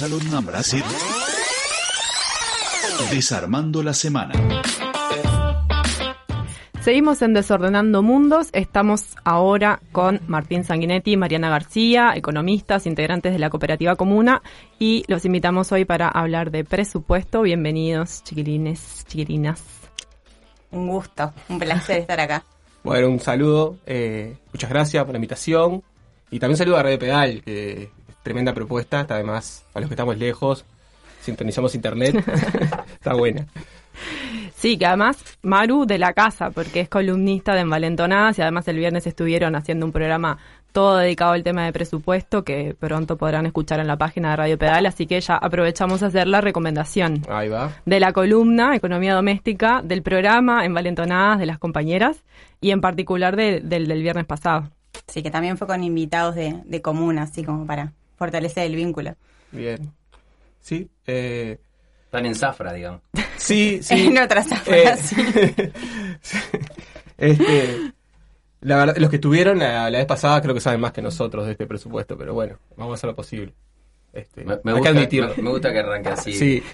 Salud Brasil. Desarmando la semana. Seguimos en Desordenando Mundos. Estamos ahora con Martín Sanguinetti, Mariana García, economistas, integrantes de la cooperativa comuna, y los invitamos hoy para hablar de presupuesto. Bienvenidos, chiquilines, chiquilinas. Un gusto, un placer estar acá. Bueno, un saludo, eh, muchas gracias por la invitación y también saludo a Radio Pedal, que es tremenda propuesta, está además, para los que estamos lejos, sintonizamos internet, está buena. Sí, que además Maru de la casa, porque es columnista de Envalentonadas y además el viernes estuvieron haciendo un programa todo dedicado al tema de presupuesto que pronto podrán escuchar en la página de Radio Pedal, así que ya aprovechamos a hacer la recomendación Ahí va. de la columna Economía Doméstica, del programa Envalentonadas de las compañeras y en particular del del viernes pasado. Sí, que también fue con invitados de, de comuna, así como para fortalecer el vínculo. Bien. Sí, eh, Están en zafra, digamos. sí, sí. En otra zafra, Eh, sí. este, la verdad, los que estuvieron la, la vez pasada creo que saben más que nosotros de este presupuesto, pero bueno, vamos a hacer lo posible. Este, Me, me hay que gusta, admitirlo. me, me gusta que arranque así. Sí.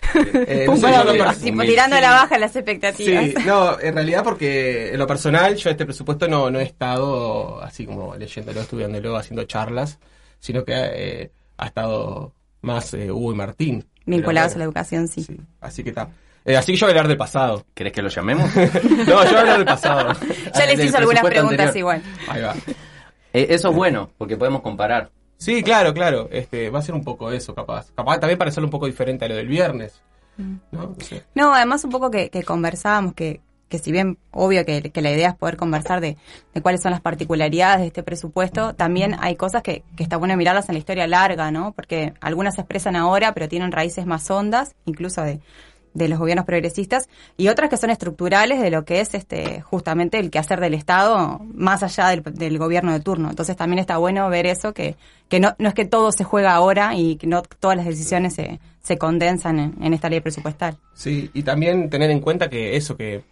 Eh, no sé, lo- tipo, tirando a la baja las expectativas. Sí, no, en realidad porque en lo personal yo este presupuesto no, no he estado así como leyéndolo, estudiándolo, haciendo charlas, sino que eh, ha estado más eh, Hugo y Martín. Vinculados a la educación, sí. Sí, así que está. Eh, así que yo voy a hablar del pasado. ¿Querés que lo llamemos? No, yo voy a hablar del pasado. Ya les hizo algunas preguntas anterior. igual. Ahí va. Eh, eso es bueno, porque podemos comparar. Sí, claro, claro. Este, va a ser un poco eso, capaz. Capaz también para hacerlo un poco diferente a lo del viernes. Mm. ¿No? No sé. No, además un poco que, que conversábamos, que, que si bien obvio que, que la idea es poder conversar de, de cuáles son las particularidades de este presupuesto, también hay cosas que, que está bueno mirarlas en la historia larga, ¿no? Porque algunas se expresan ahora, pero tienen raíces más hondas, incluso de, de los gobiernos progresistas, y otras que son estructurales de lo que es este justamente el quehacer del Estado más allá del, gobierno de turno. Entonces también está bueno ver eso, que, que no, no es que todo se juega ahora y que no todas las decisiones se, se condensan en, en esta ley presupuestal. Sí, y también tener en cuenta que eso, que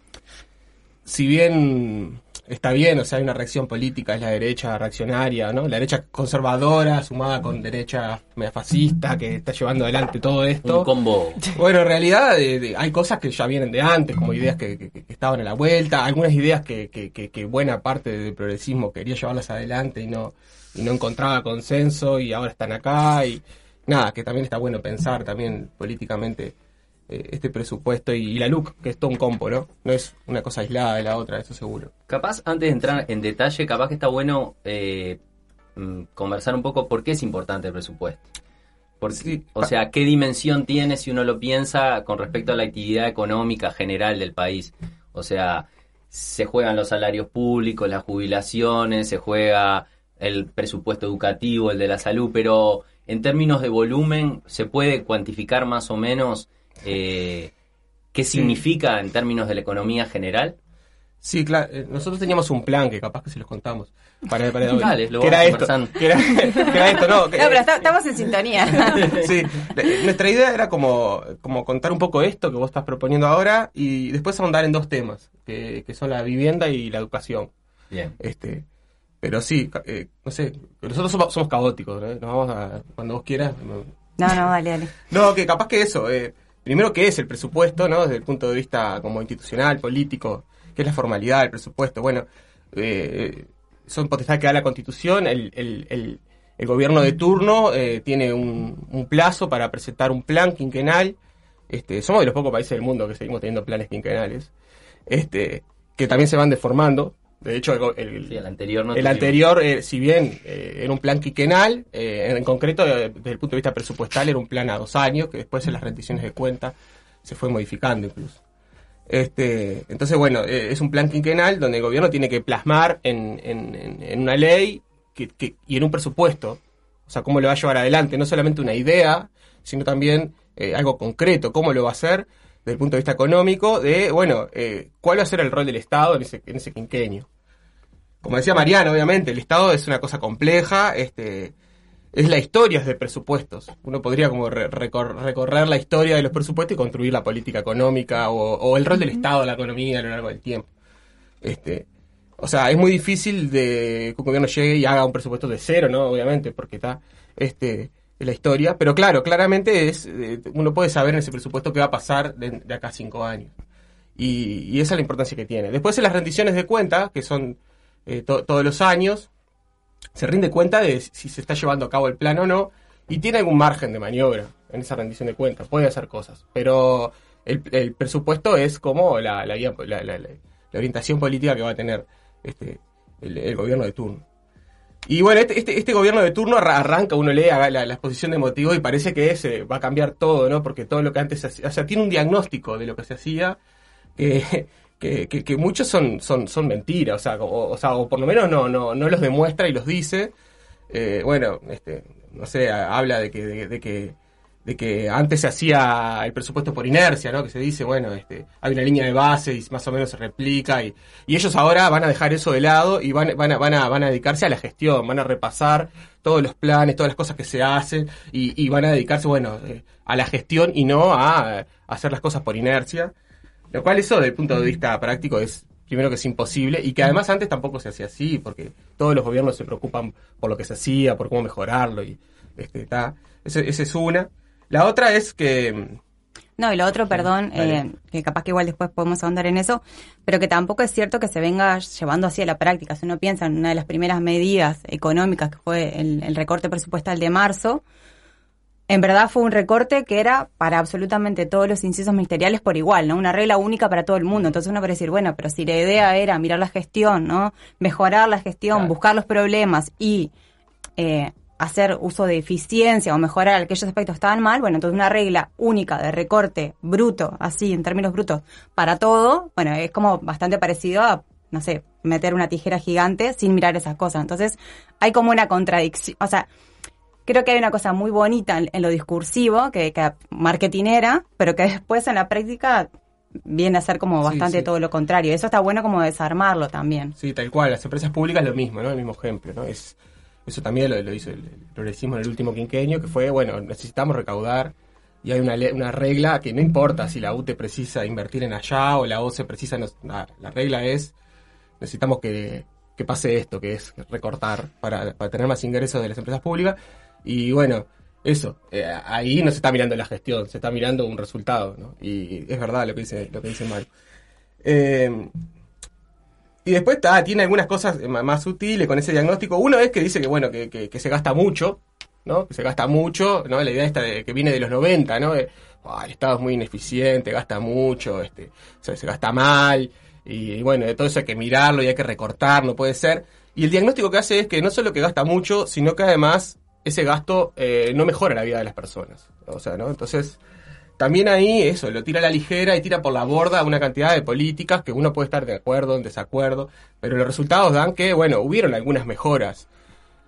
si bien está bien, o sea, hay una reacción política, es la derecha reaccionaria, ¿no? La derecha conservadora sumada con derecha fascista que está llevando adelante todo esto. Un combo. Bueno, en realidad de- hay cosas que ya vienen de antes, como ideas que, que- que estaban a la vuelta, algunas ideas que, que- que- que buena parte del progresismo quería llevarlas adelante y no, y no encontraba consenso y ahora están acá y nada, que también está bueno pensar también políticamente este presupuesto y, y la LUC, que es todo un compo, ¿no? No es una cosa aislada de la otra, eso seguro. Capaz, antes de entrar en detalle, capaz que está bueno eh, mm, conversar un poco por qué es importante el presupuesto. Porque, Sí. O sea, qué dimensión tiene si uno lo piensa con respecto a la actividad económica general del país. O sea, se juegan los salarios públicos, las jubilaciones, se juega el presupuesto educativo, el de la salud, pero en términos de volumen, ¿se puede cuantificar más o menos eh, qué significa en términos de la economía general? Sí, claro, eh, nosotros teníamos un plan que capaz que se los contamos. Para, para Dale, lo que era vamos esto, que era, que era esto, no, que- No, pero está- estamos en sintonía. Sí, nuestra idea era como, como contar un poco esto que vos estás proponiendo ahora y después ahondar en dos temas, que, que son la vivienda y la educación. Bien. Este, pero sí, eh, no sé, nosotros somos, somos caóticos, ¿no? Nos vamos a, cuando vos quieras. no- No, no, dale, dale. No, que capaz que eso, eh, primero qué es el presupuesto, ¿no? Desde el punto de vista como institucional, político, qué es la formalidad del presupuesto. Bueno, eh, son potestades que da la Constitución, el, el, el, gobierno de turno eh, tiene un, un plazo para presentar un plan quinquenal. Este, somos de los pocos países del mundo que seguimos teniendo planes quinquenales, este, que también se van deformando. De hecho, el, go- el- Sí, el anterior no el anterior, eh, si bien eh, era un plan quinquenal, eh, en concreto, eh, desde el punto de vista presupuestal, era un plan a dos años, que después en las rendiciones de cuenta se fue modificando incluso. Este, entonces, bueno, es un plan quinquenal donde el gobierno tiene que plasmar en, en- en- una ley que, que- y en un presupuesto, o sea, cómo lo va a llevar adelante, no solamente una idea, sino también algo concreto, cómo lo va a hacer desde el punto de vista económico, de, bueno, eh, cuál va a ser el rol del Estado en ese, en ese quinquenio como decía Mariano, obviamente, el Estado es una cosa compleja, este, es la historia de presupuestos. Uno podría como re- recor- recorrer la historia de los presupuestos y construir la política económica o, o el rol del Estado en la economía a lo largo del tiempo. Este, o sea, es muy difícil de que un gobierno llegue y haga un presupuesto de cero, ¿no? Obviamente, porque está este la historia. Pero claro, claramente es eh, uno puede saber en ese presupuesto qué va a pasar de, acá a cinco años. Y, y esa es la importancia que tiene. Después en las rendiciones de cuenta, que son eh, to- todos los años, se rinde cuenta de si se está llevando a cabo el plan o no, y tiene algún margen de maniobra en esa rendición de cuentas, puede hacer cosas, pero el, el presupuesto es como la- la- la orientación política que va a tener este, el, el gobierno de turno. Y bueno, este, este, este gobierno de turno arra- arranca, uno lee la, exposición de motivos y parece que se va a cambiar todo, ¿no? Porque todo lo que antes se hacía, o sea, tiene un diagnóstico de lo que se hacía que, que, que- muchos son, son, son mentiras, o sea, o, sea, o por lo menos no, no, no los demuestra y los dice. Eh, bueno, este, no sé, habla de que, de que de que antes se hacía el presupuesto por inercia, ¿no? Que se dice, bueno, este, hay una línea de base y más o menos se replica y, y ellos ahora van a dejar eso de lado y van, van, a, van, a, van a dedicarse a la gestión, van a repasar todos los planes, todas las cosas que se hacen y, y van a dedicarse, bueno, eh, a la gestión y no a, hacer las cosas por inercia. Lo cual eso, desde el punto de vista práctico, es primero que es imposible y que además antes tampoco se hacía así, porque todos los gobiernos se preocupan por lo que se hacía, por cómo mejorarlo y este, está. Esa es una. La otra es que No, y lo otro, perdón, eh, que capaz que igual después podemos ahondar en eso, pero que tampoco es cierto que se venga llevando así a la práctica. Si uno piensa en una de las primeras medidas económicas que fue el, el recorte presupuestal de marzo, en verdad fue un recorte que era para absolutamente todos los incisos ministeriales por igual, ¿no? Una regla única para todo el mundo. Entonces uno puede decir, bueno, pero si la idea era mirar la gestión, ¿no? Mejorar la gestión, Claro. buscar los problemas y eh, hacer uso de eficiencia o mejorar aquellos aspectos que estaban mal, bueno, entonces una regla única de recorte bruto, así en términos brutos, para todo, bueno, es como bastante parecido a, no sé, meter una tijera gigante sin mirar esas cosas. Entonces, hay como una contradicción, o sea, creo que hay una cosa muy bonita en, en lo discursivo, que, que marketinera, pero que después en la práctica viene a ser como Sí, bastante sí. todo lo contrario. Eso está bueno como desarmarlo también. Sí, tal cual. Las empresas públicas lo mismo, ¿no? El mismo ejemplo, ¿no? Es, eso también lo, lo hizo el, progresismo en el último quinquenio, que fue, bueno, necesitamos recaudar y hay una, una regla que no importa si la UTE precisa invertir en allá o la OCE precisa... no- la, la regla es, necesitamos que, que pase esto, que es recortar para, para tener más ingresos de las empresas públicas. Y bueno, eso, eh, ahí no se está mirando la gestión, se está mirando un resultado, ¿no? Y es verdad lo que dice, lo que dice Mario. Eh, y después está, tiene algunas cosas ma- más sutiles con ese diagnóstico. Uno es que dice que, bueno, que, que- se gasta mucho, ¿no? Que se gasta mucho, ¿no? La idea esta de, que viene de los 90, ¿no? "Ah, el Estado es muy ineficiente, gasta mucho, este, se gasta mal, y, y bueno, de todo eso hay que mirarlo y hay que recortar, no puede ser. Y el diagnóstico que hace es que no solo que gasta mucho, sino que además ese gasto eh, no mejora la vida de las personas. O sea, ¿no? Entonces, también ahí eso, lo tira a la ligera y tira por la borda una cantidad de políticas que uno puede estar de acuerdo, en desacuerdo, pero los resultados dan que, bueno, hubieron algunas mejoras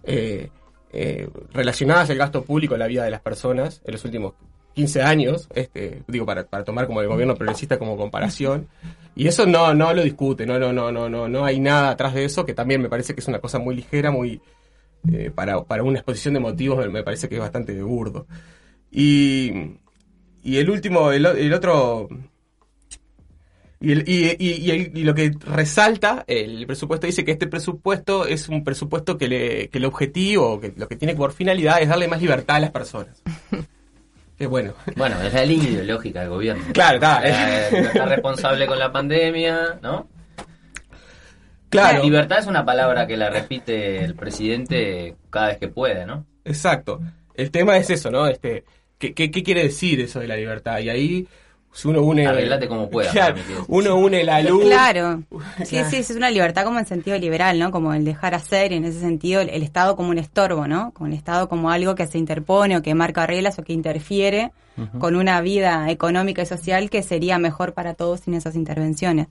eh, eh, relacionadas al gasto público en la vida de las personas en los últimos 15 años, este, digo, para, tomar como el gobierno progresista como comparación, y eso no, no lo discute, no, no, no, no, no, no hay nada atrás de eso, que también me parece que es una cosa muy ligera, muy, eh, para, para una exposición de motivos me parece que es bastante burdo. Y, y el último, el, otro... Y, el- y, y- y lo que resalta el presupuesto dice que este presupuesto es un presupuesto que, le, que el objetivo, que lo que tiene por finalidad es darle más libertad a las personas. Que bueno. Bueno, es la línea ideológica del gobierno. Claro, está. Eh, está responsable con la pandemia, ¿no? Claro. Libertad es una palabra que la repite el presidente cada vez que puede, ¿no? Exacto. El tema es eso, ¿no? Este, ¿qué, qué, qué quiere decir eso de la libertad? Y ahí, si uno une... Arreglate como Claro, es. uno une la luz... Claro. Sí, sí, es una libertad como en sentido liberal, ¿no? Como el dejar hacer, y en ese sentido el, el Estado como un estorbo, ¿no? Como el Estado como algo que se interpone o que marca reglas o que interfiere con una vida económica y social que sería mejor para todos sin esas intervenciones.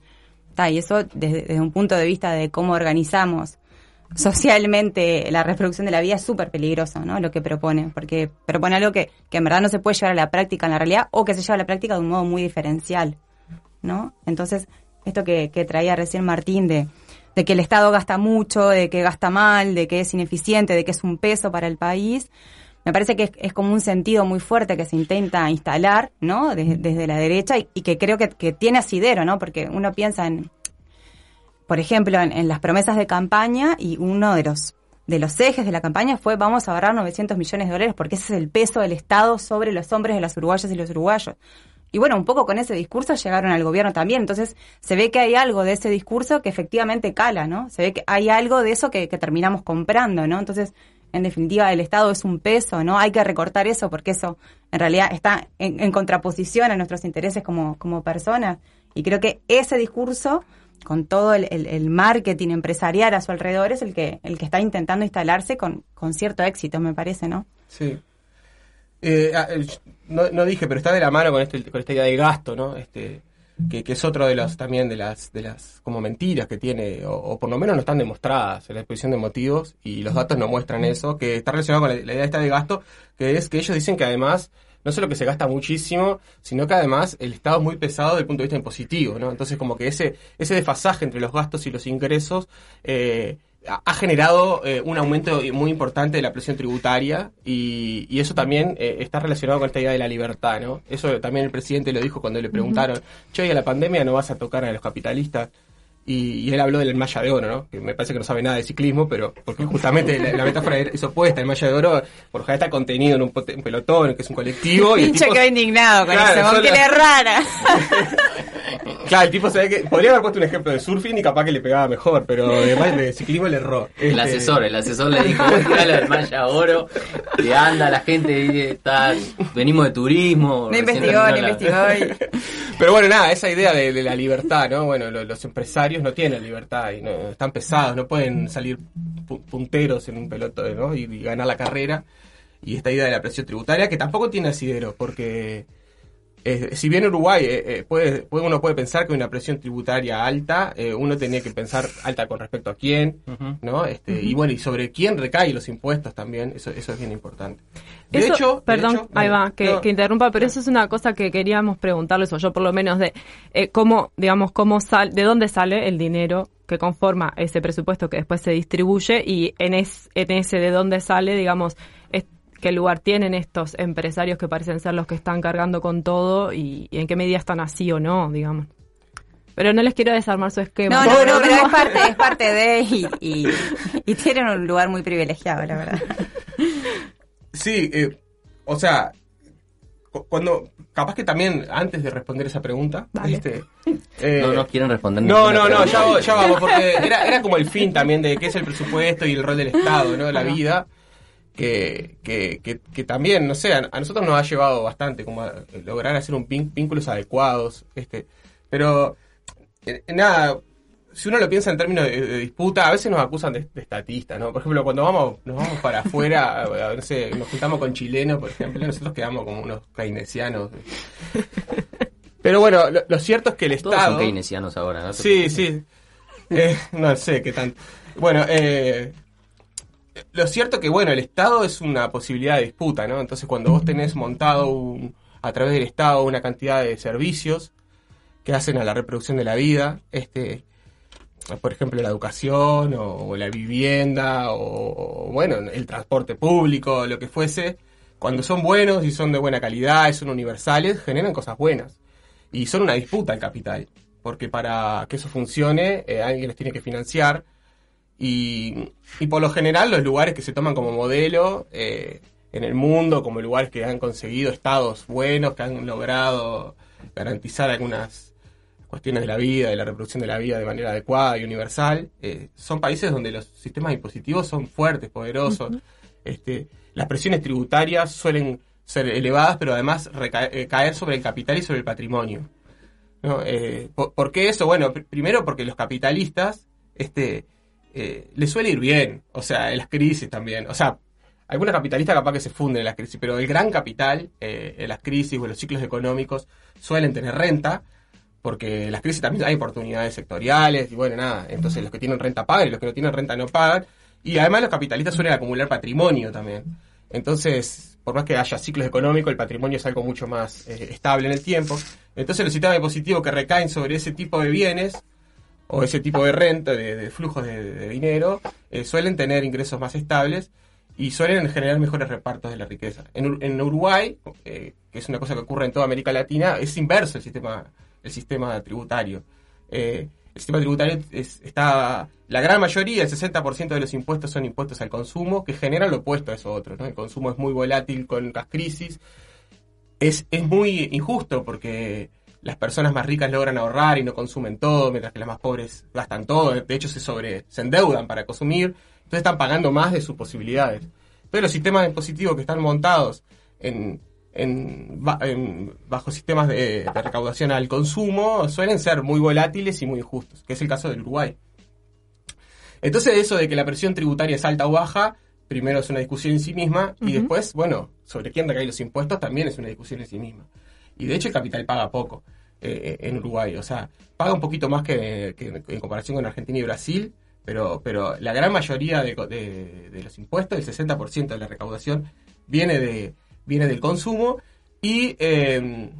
Está, y eso desde, desde un punto de vista de cómo organizamos socialmente la reproducción de la vida es súper peligroso, ¿no? Lo que propone, porque propone algo que, que en verdad no se puede llevar a la práctica en la realidad o que se lleva a la práctica de un modo muy diferencial. ¿no? Entonces, esto que, que traía recién Martín de, de que el Estado gasta mucho, de que gasta mal, de que es ineficiente, de que es un peso para el país, me parece que es, como un sentido muy fuerte que se intenta instalar, ¿no? Desde, la derecha y, y que creo que, que tiene asidero, ¿no? Porque uno piensa en, por ejemplo, en, en las promesas de campaña y uno de los de los ejes de la campaña fue vamos a ahorrar 900 millones de dólares porque ese es el peso del Estado sobre los hombres de las uruguayas y los uruguayos. Y bueno, un poco con ese discurso llegaron al gobierno también. Entonces, se ve que hay algo de ese discurso que efectivamente cala, ¿no? Se ve que hay algo de eso que, que terminamos comprando, ¿no? Entonces, en definitiva, el Estado es un peso, ¿no? Hay que recortar eso porque eso en realidad está en, en contraposición a nuestros intereses como, como personas. Y creo que ese discurso con todo el, marketing empresarial a su alrededor es el que, el que está intentando instalarse con, con cierto éxito, me parece, ¿no? Sí. Eh, no, no, dije, pero está de la mano con, este, con esta idea de gasto, ¿no? Este, que, que, es otro de los también de las de las como mentiras que tiene o, o, por lo menos no están demostradas en la exposición de motivos y los datos no muestran eso que está relacionado con la, la idea esta de gasto que es que ellos dicen que además no solo que se gasta muchísimo, sino que además el Estado es muy pesado desde el punto de vista impositivo, ¿no? Entonces como que ese, ese desfasaje entre los gastos y los ingresos eh, ha generado eh, un aumento muy importante de la presión tributaria y, y eso también eh, está relacionado con esta idea de la libertad, ¿no? Eso también el presidente lo dijo cuando le preguntaron, che, a la pandemia no vas a tocar a los capitalistas. Y, y, él habló del malla de oro, ¿no? Que me parece que no sabe nada de ciclismo, pero porque justamente la, la, metáfora es opuesta. El malla de oro, por lo está contenido en un, un pelotón, que es un colectivo. Y Pincho tipo, quedó indignado con claro, eso, que le rara. claro, el tipo se ve que podría haber puesto un ejemplo de surfing y capaz que le pegaba mejor, pero además de ciclismo le erró. Este... El asesor, el asesor le dijo, del malla oro, que anda la gente y está, venimos de turismo. No investigó, no investigó. Pero bueno, nada, esa idea de, de la libertad, ¿no? Bueno, los, los empresarios no tienen libertad y no, están pesados, no pueden salir punteros en un peloto ¿no? y, y, ganar la carrera. Y esta idea de la presión tributaria, que tampoco tiene asidero, porque eh, si bien Uruguay eh, eh, puede, puede, uno puede pensar que una presión tributaria alta, eh, uno tenía que pensar alta con respecto a quién, uh -huh. ¿no? Este, uh -huh. Y bueno, y sobre quién recaen los impuestos también, eso, eso es bien importante. De eso, hecho, perdón, de hecho, ahí va, que, no, que, interrumpa, pero eso es una cosa que queríamos preguntarles, o yo por lo menos, de eh, cómo, digamos, cómo sal, de dónde sale el dinero que conforma ese presupuesto que después se distribuye y en, es, en ese de dónde sale, digamos, qué lugar tienen estos empresarios que parecen ser los que están cargando con todo y, y en qué medida están así o no, digamos. Pero no les quiero desarmar su esquema. No, no, no, pero es parte, es parte de y, y, y tienen un lugar muy privilegiado, la verdad. Sí, eh, o sea, cuando capaz que también antes de responder esa pregunta vale. este, eh, no nos quieren responder no no no ya, ya, vamos porque era, era como el fin también de qué es el presupuesto y el rol del estado no la vida que, que, que, que, también no sé a, a, nosotros nos ha llevado bastante como a lograr hacer un vínculos adecuados este pero eh, nada si uno lo piensa en términos de, de, disputa, a veces nos acusan de, de estatista, ¿no? Por ejemplo, cuando vamos, nos vamos para afuera, no sé, nos juntamos con chilenos, por ejemplo, nosotros quedamos como unos keynesianos. Pero bueno, lo, lo cierto es que el Todos Estado... son keynesianos ahora, ¿no? Sí, sí. Eh, no sé qué tanto. Bueno, eh, lo cierto que, bueno, el Estado es una posibilidad de disputa, ¿no? Entonces, cuando vos tenés montado un, a través del Estado una cantidad de servicios que hacen a la reproducción de la vida, este por ejemplo, la educación o, la vivienda o, bueno, el transporte público, lo que fuese, cuando son buenos y son de buena calidad son universales, generan cosas buenas. Y son una disputa el capital, porque para que eso funcione, eh, alguien los tiene que financiar. Y, y, por lo general los lugares que se toman como modelo eh, en el mundo, como lugares que han conseguido estados buenos, que han logrado garantizar algunas cuestiones de la vida, de la reproducción de la vida de manera adecuada y universal, eh, son países donde los sistemas impositivos son fuertes, poderosos. Uh -huh. este, las presiones tributarias suelen ser elevadas, pero además recaer, caer sobre el capital y sobre el patrimonio. ¿no? Eh, ¿por, ¿por, qué eso? Bueno, pr primero porque los capitalistas este, eh, les suele ir bien, o sea, en las crisis también. O sea, algunos capitalistas capaz que se funden en las crisis, pero el gran capital, eh, en las crisis o en los ciclos económicos, suelen tener renta, porque en las crisis también hay oportunidades sectoriales y bueno, nada, entonces los que tienen renta pagan y los que no tienen renta no pagan. Y además los capitalistas suelen acumular patrimonio también. Entonces, por más que haya ciclos económicos, el patrimonio es algo mucho más eh, estable en el tiempo. Entonces los sistemas impositivos que recaen sobre ese tipo de bienes o ese tipo de renta, de, de flujos de, dinero, eh, suelen tener ingresos más estables y suelen generar mejores repartos de la riqueza. En, en Uruguay, eh, que es una cosa que ocurre en toda América Latina, es inverso el sistema el sistema tributario. Eh, el sistema tributario es- está, la gran mayoría, el 60% de los impuestos son impuestos al consumo, que generan lo opuesto a eso otro, ¿no? El consumo es muy volátil con las crisis, es, es muy injusto porque las personas más ricas logran ahorrar y no consumen todo, mientras que las más pobres gastan todo, de hecho se sobre, se endeudan para consumir, entonces están pagando más de sus posibilidades. Pero los sistemas impositivos que están montados en, en, ba- en- bajo sistemas de, de recaudación al consumo suelen ser muy volátiles y muy injustos, que es el caso del Uruguay. Entonces eso de que la presión tributaria es alta o baja, primero es una discusión en sí misma y después, bueno, sobre quién recaen los impuestos también es una discusión en sí misma. Y de hecho el capital paga poco eh, en Uruguay, o sea, paga un poquito más que, que en comparación con Argentina y Brasil, pero, pero la gran mayoría de, de- de los impuestos, el 60% de la recaudación, viene, de, viene del consumo y, eh,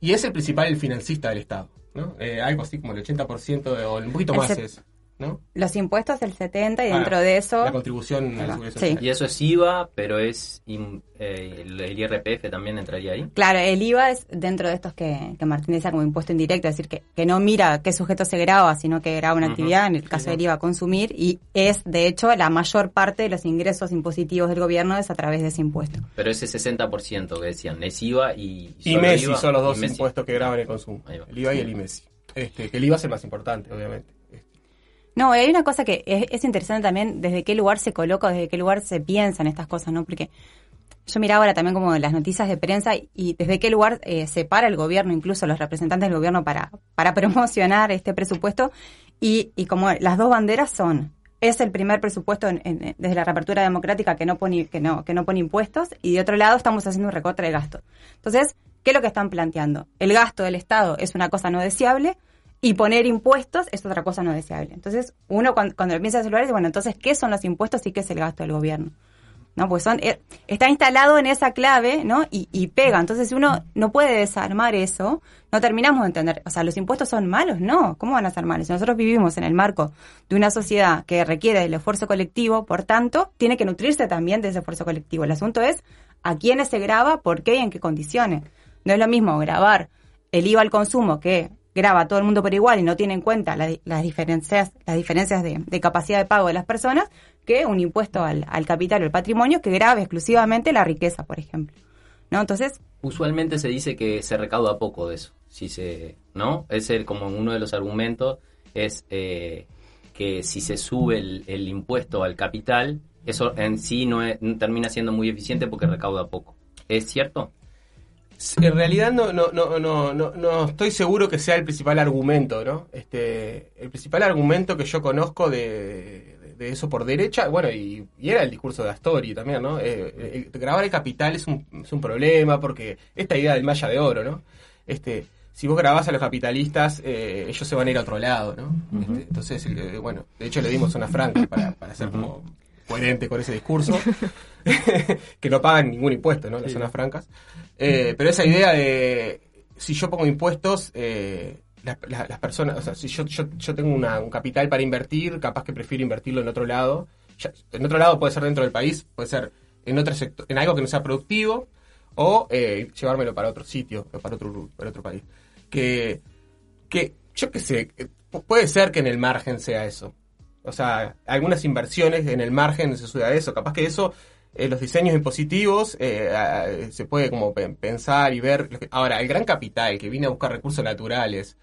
y es el principal financista del Estado. ¿no? Eh, algo así como el 80% de- o un poquito más es. ¿No? Los impuestos el 70 y Ah, dentro de eso... La contribución a la seguridad Sí. social. Y eso es IVA, pero es eh, el, IRPF también entraría ahí. Claro, el IVA es dentro de estos que, que Martín decía como impuesto indirecto, es decir, que, que no mira qué sujeto se graba, sino que graba una actividad, en el caso Sí, del. IVA, consumir, y es, de hecho, la mayor parte de los ingresos impositivos del gobierno es a través de ese impuesto. Pero ese 60% que decían, es IVA y... Y solo Messi IVA, son los dos impuestos que graban el consumo. El IVA y el IMESI. Este, que el IVA es el más importante, obviamente. No, hay una cosa que es, es interesante también, desde qué lugar se coloca, desde qué lugar se piensan estas cosas, ¿no? Porque yo miraba ahora también como las noticias de prensa y, desde qué lugar eh, se para el gobierno, incluso los representantes del gobierno para, para promocionar este presupuesto y, y como las dos banderas son es el primer presupuesto en- desde la reapertura democrática que no pone que no que no pone impuestos y de otro lado estamos haciendo un recorte de gasto. Entonces, ¿qué es lo que están planteando? El gasto del Estado es una cosa no deseable y poner impuestos es otra cosa no deseable. Entonces, uno cuando, cuando piensa en dice, bueno, entonces, ¿qué son los impuestos y qué es el gasto del gobierno? ¿No? Pues son, eh, está instalado en esa clave, ¿no? Y, y pega. Entonces, uno no puede desarmar eso, no terminamos de entender. O sea, ¿los impuestos son malos? No. ¿Cómo van a ser malos? Nosotros vivimos en el marco de una sociedad que requiere del esfuerzo colectivo, por tanto, tiene que nutrirse también de ese esfuerzo colectivo. El asunto es a quiénes se graba, por qué y en qué condiciones. No es lo mismo grabar el IVA al consumo que graba a todo el mundo por igual y no tiene en cuenta la- las diferencias, las diferencias de, capacidad de pago de las personas que un impuesto al, al capital o al patrimonio que grave exclusivamente la riqueza, por ejemplo. ¿No? Entonces, Usualmente se dice que se recauda poco de eso, si se, ¿no? Es el, como uno de los argumentos es eh, que si se sube el, el impuesto al capital, eso en sí no, es- no termina siendo muy eficiente porque recauda poco. ¿Es cierto? En realidad no, no, no, no, no, no estoy seguro que sea el principal argumento, ¿no? Este, el principal argumento que yo conozco de, de- de eso por derecha, bueno, y, y era el discurso de Astori también, ¿no? Eh, el- grabar el capital es un, es un problema porque esta idea del malla de oro, ¿no? Este, si vos grabás a los capitalistas, eh, ellos se van a ir a otro lado, ¿no? Este, entonces, eh, bueno, de hecho le dimos zona franca para, para ser como coherente con ese discurso, que no pagan ningún impuesto, ¿no? Las zonas francas. Eh, pero esa idea de si yo pongo impuestos, eh, las, las- las personas, o sea, si yo, yo, yo tengo una- un capital para invertir, capaz que prefiero invertirlo en otro lado. Ya- en otro lado puede ser dentro del país, puede ser en otro sector, en algo que no sea productivo, o eh, llevármelo para otro sitio, para otro, para otro país. Que, que yo qué sé, puede ser que en el margen sea eso. O sea, algunas inversiones en el margen se suda eso. Capaz que eso, eh, los diseños impositivos, eh, ah, se puede como pe- pensar y ver. Ahora, el gran capital que viene a buscar recursos naturales,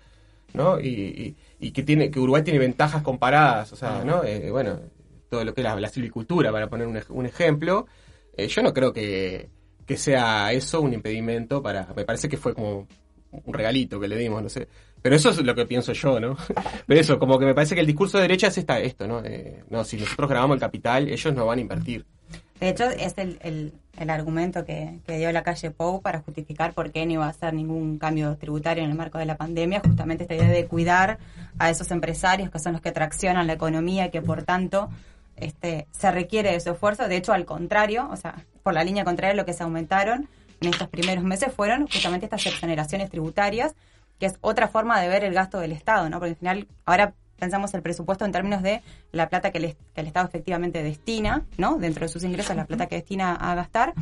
¿no? Y, y- y que tiene que Uruguay tiene ventajas comparadas, o sea, ¿no? Eh, bueno, todo lo que es la, la silvicultura, para poner un, un ejemplo. Eh, yo no creo que, que sea eso un impedimento para... Me parece que fue como un regalito que le dimos, no sé. Pero eso es lo que pienso yo, ¿no? Pero eso, como que me parece que el discurso de derecha es esta, esto, ¿no? Eh, no, si nosotros grabamos el capital, ellos no van a invertir. de hecho, es el, el, el argumento que, que dio la calle Pou para justificar por qué no iba a hacer ningún cambio tributario en el marco de la pandemia, justamente esta idea de cuidar a esos empresarios que son los que traccionan la economía y que por tanto este, se requiere de su esfuerzo. De hecho, al contrario, o sea, por la línea contraria, lo que se aumentaron en estos primeros meses fueron justamente estas exoneraciones tributarias, que es otra forma de ver el gasto del Estado, ¿no? Porque al final, ahora pensamos el presupuesto en términos de la plata que el, Estado efectivamente destina, ¿no? Dentro de sus ingresos, la plata que destina a gastar.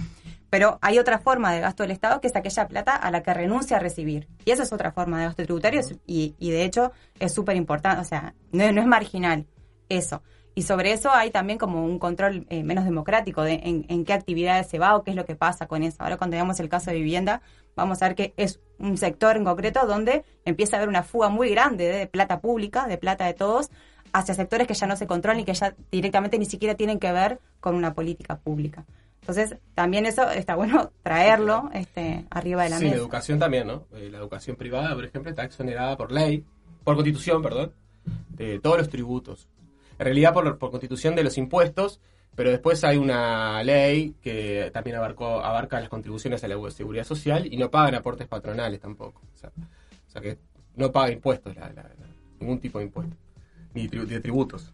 Pero hay otra forma de gasto del Estado que es aquella plata a la que renuncia a recibir. Y eso es otra forma de gasto tributario y, y de hecho es súper importante, o sea, no, no es marginal eso. Y sobre eso hay también como un control eh, menos democrático de en, en, qué actividades se va o qué es lo que pasa con eso. Ahora cuando veamos el caso de vivienda, vamos a ver que es un sector en concreto donde empieza a haber una fuga muy grande de plata pública, de plata de todos, hacia sectores que ya no se controlan y que ya directamente ni siquiera tienen que ver con una política pública. Entonces, también eso está bueno traerlo este, arriba de la sí, mesa. la educación también, ¿no? Eh, la educación privada, por ejemplo, está exonerada por ley, por constitución, perdón, de todos los tributos. En realidad por, por constitución de los impuestos, pero después hay una ley que también abarcó, abarca las contribuciones a la seguridad social y no pagan aportes patronales tampoco. O sea, o sea que no paga impuestos, la, la, la, ningún tipo de impuestos, ni de tributos.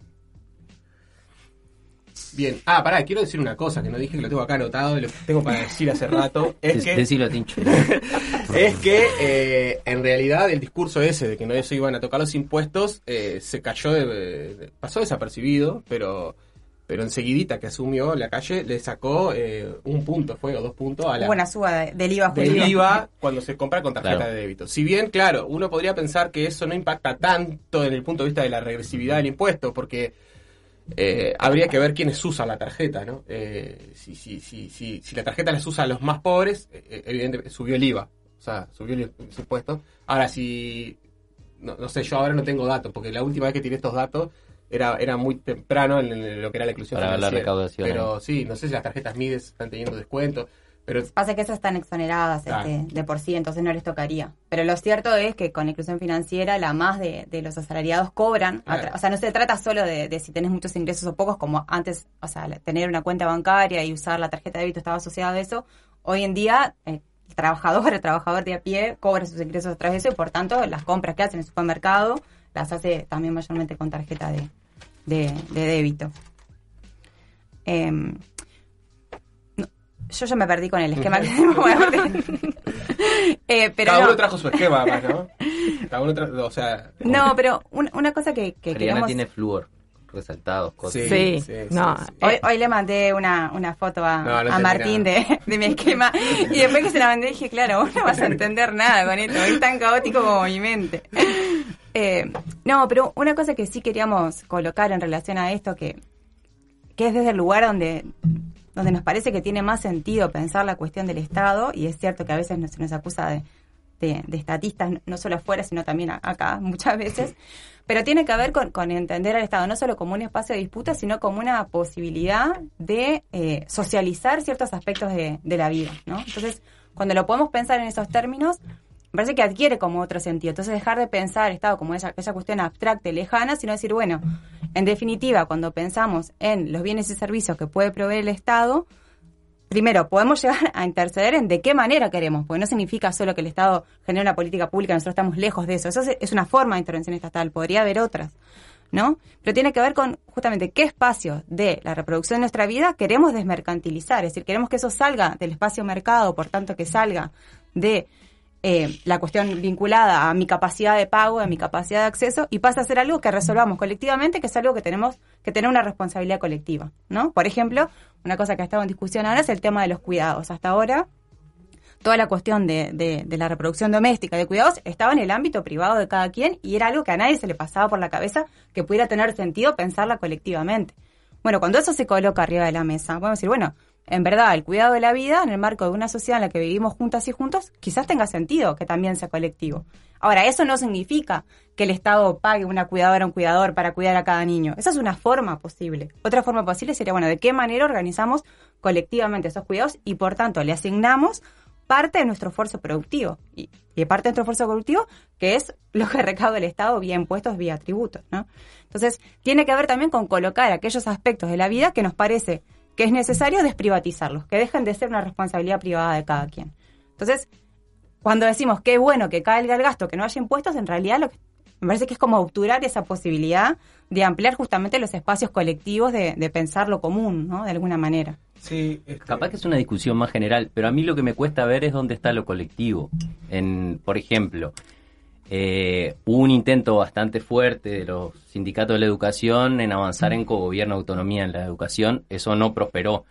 Bien. Ah, pará, quiero decir una cosa que no dije que lo tengo acá anotado, lo tengo para decir hace rato. Es que, Decilo, Tincho. es que eh, en realidad el discurso ese de que no se iban a tocar los impuestos eh, se cayó, de, de, pasó desapercibido, pero pero enseguidita que asumió la calle le sacó eh, un punto, fue o dos puntos a la... Buena suba de, del IVA. Del Julio. IVA cuando se compra con tarjeta Claro. de débito. Si bien, claro, uno podría pensar que eso no impacta tanto en el punto de vista de la regresividad del impuesto, porque eh, habría que ver quiénes usan la tarjeta, ¿no? Eh, si, si, si, si, si la tarjeta las usa los más pobres, eh, evidentemente subió el IVA, o sea, subió el impuesto. Ahora, si, no, no sé, yo ahora no tengo datos, porque la última vez que tiré estos datos era, era muy temprano en, en lo que era la inclusión Para la financiera. recaudación Pero sí, no sé si las tarjetas Mides están teniendo descuento, pero Pasa que esas están exoneradas este, de por sí, entonces no les tocaría. Pero lo cierto es que con la inclusión financiera, la más de, de los asalariados cobran. a Claro. tra- O sea, no se trata solo de, de si tenés muchos ingresos o pocos, como antes, o sea, tener una cuenta bancaria y usar la tarjeta de débito estaba asociado a eso. Hoy en día, eh, el trabajador, el trabajador de a pie, cobra sus ingresos a través de eso y por tanto las compras que hace en el supermercado las hace también mayormente con tarjeta de, de, de débito. Em, no, yo ya me perdí con el esquema que tenemos. Eh, pero cada no, uno trajo su esquema, ¿no? Cada uno trajo, o sea... no, pero un- una cosa que, que queremos... tiene flúor, resaltados, cosas. Sí, Sí, sí, no. sí, sí. Hoy, hoy le mandé una, una foto a, No, no a Martín de, de mi esquema y después que se la mandé dije, claro, vos no vas a entender nada con esto, es tan caótico como mi mente. Eh, no, pero una cosa que sí queríamos colocar en relación a esto, que, que es desde el lugar donde, donde nos parece que tiene más sentido pensar la cuestión del Estado, y es cierto que a veces nos- se nos acusa de, de, de estatistas, no solo afuera, sino también acá, muchas veces, pero tiene que ver con, con entender al Estado no solo como un espacio de disputa, sino como una posibilidad de eh, socializar ciertos aspectos de, de la vida, ¿no? Entonces, cuando lo podemos pensar en esos términos, me parece que adquiere como otro sentido. Entonces, dejar de pensar Estado como esa, esa cuestión abstracta y lejana, sino decir, bueno, en definitiva, cuando pensamos en los bienes y servicios que puede proveer el Estado, primero, podemos llegar a interceder en de qué manera queremos, porque no significa solo que el Estado genere una política pública, nosotros estamos lejos de eso. Eso es- es una forma de intervención estatal, podría haber otras, ¿no? Pero tiene que ver con justamente qué espacio de la reproducción de nuestra vida queremos desmercantilizar, es decir, queremos que eso salga del espacio mercado, por tanto que salga de eh, la cuestión vinculada a mi capacidad de pago, a mi capacidad de acceso, y pasa a ser algo que resolvamos colectivamente, que es algo que tenemos que tener una responsabilidad colectiva, ¿no? Por ejemplo, una cosa que ha estado en discusión ahora es el tema de los cuidados. Hasta ahora, toda la cuestión de, de- de la reproducción doméstica, de cuidados, estaba en el ámbito privado de cada quien y era algo que a nadie se le pasaba por la cabeza que pudiera tener sentido pensarla colectivamente. Bueno, cuando eso se coloca arriba de la mesa, podemos decir, bueno, en verdad, el cuidado de la vida en el marco de una sociedad en la que vivimos juntas y juntos, quizás tenga sentido que también sea colectivo. Ahora, eso no significa que el Estado pague una cuidadora o un cuidador para cuidar a cada niño. Esa es una forma posible. Otra forma posible sería, bueno, de qué manera organizamos colectivamente esos cuidados y, por tanto, le asignamos parte de nuestro esfuerzo productivo. Y, y parte de nuestro esfuerzo productivo, que es lo que recauda el Estado vía impuestos, vía tributos, ¿no? Entonces, tiene que ver también con colocar aquellos aspectos de la vida que nos parece que es necesario desprivatizarlos, que dejen de ser una responsabilidad privada de cada quien. Entonces, cuando decimos que es bueno que caiga el gasto, que no haya impuestos, en realidad lo que me parece que es como obturar esa posibilidad de ampliar justamente los espacios colectivos de, de pensar lo común, ¿no? De alguna manera. Sí, este, Capaz que es una discusión más general, pero a mí lo que me cuesta ver es dónde está lo colectivo. En, por ejemplo, eh, hubo un intento bastante fuerte de los sindicatos de la educación en avanzar en cogobierno autonomía en la educación. Eso no prosperó.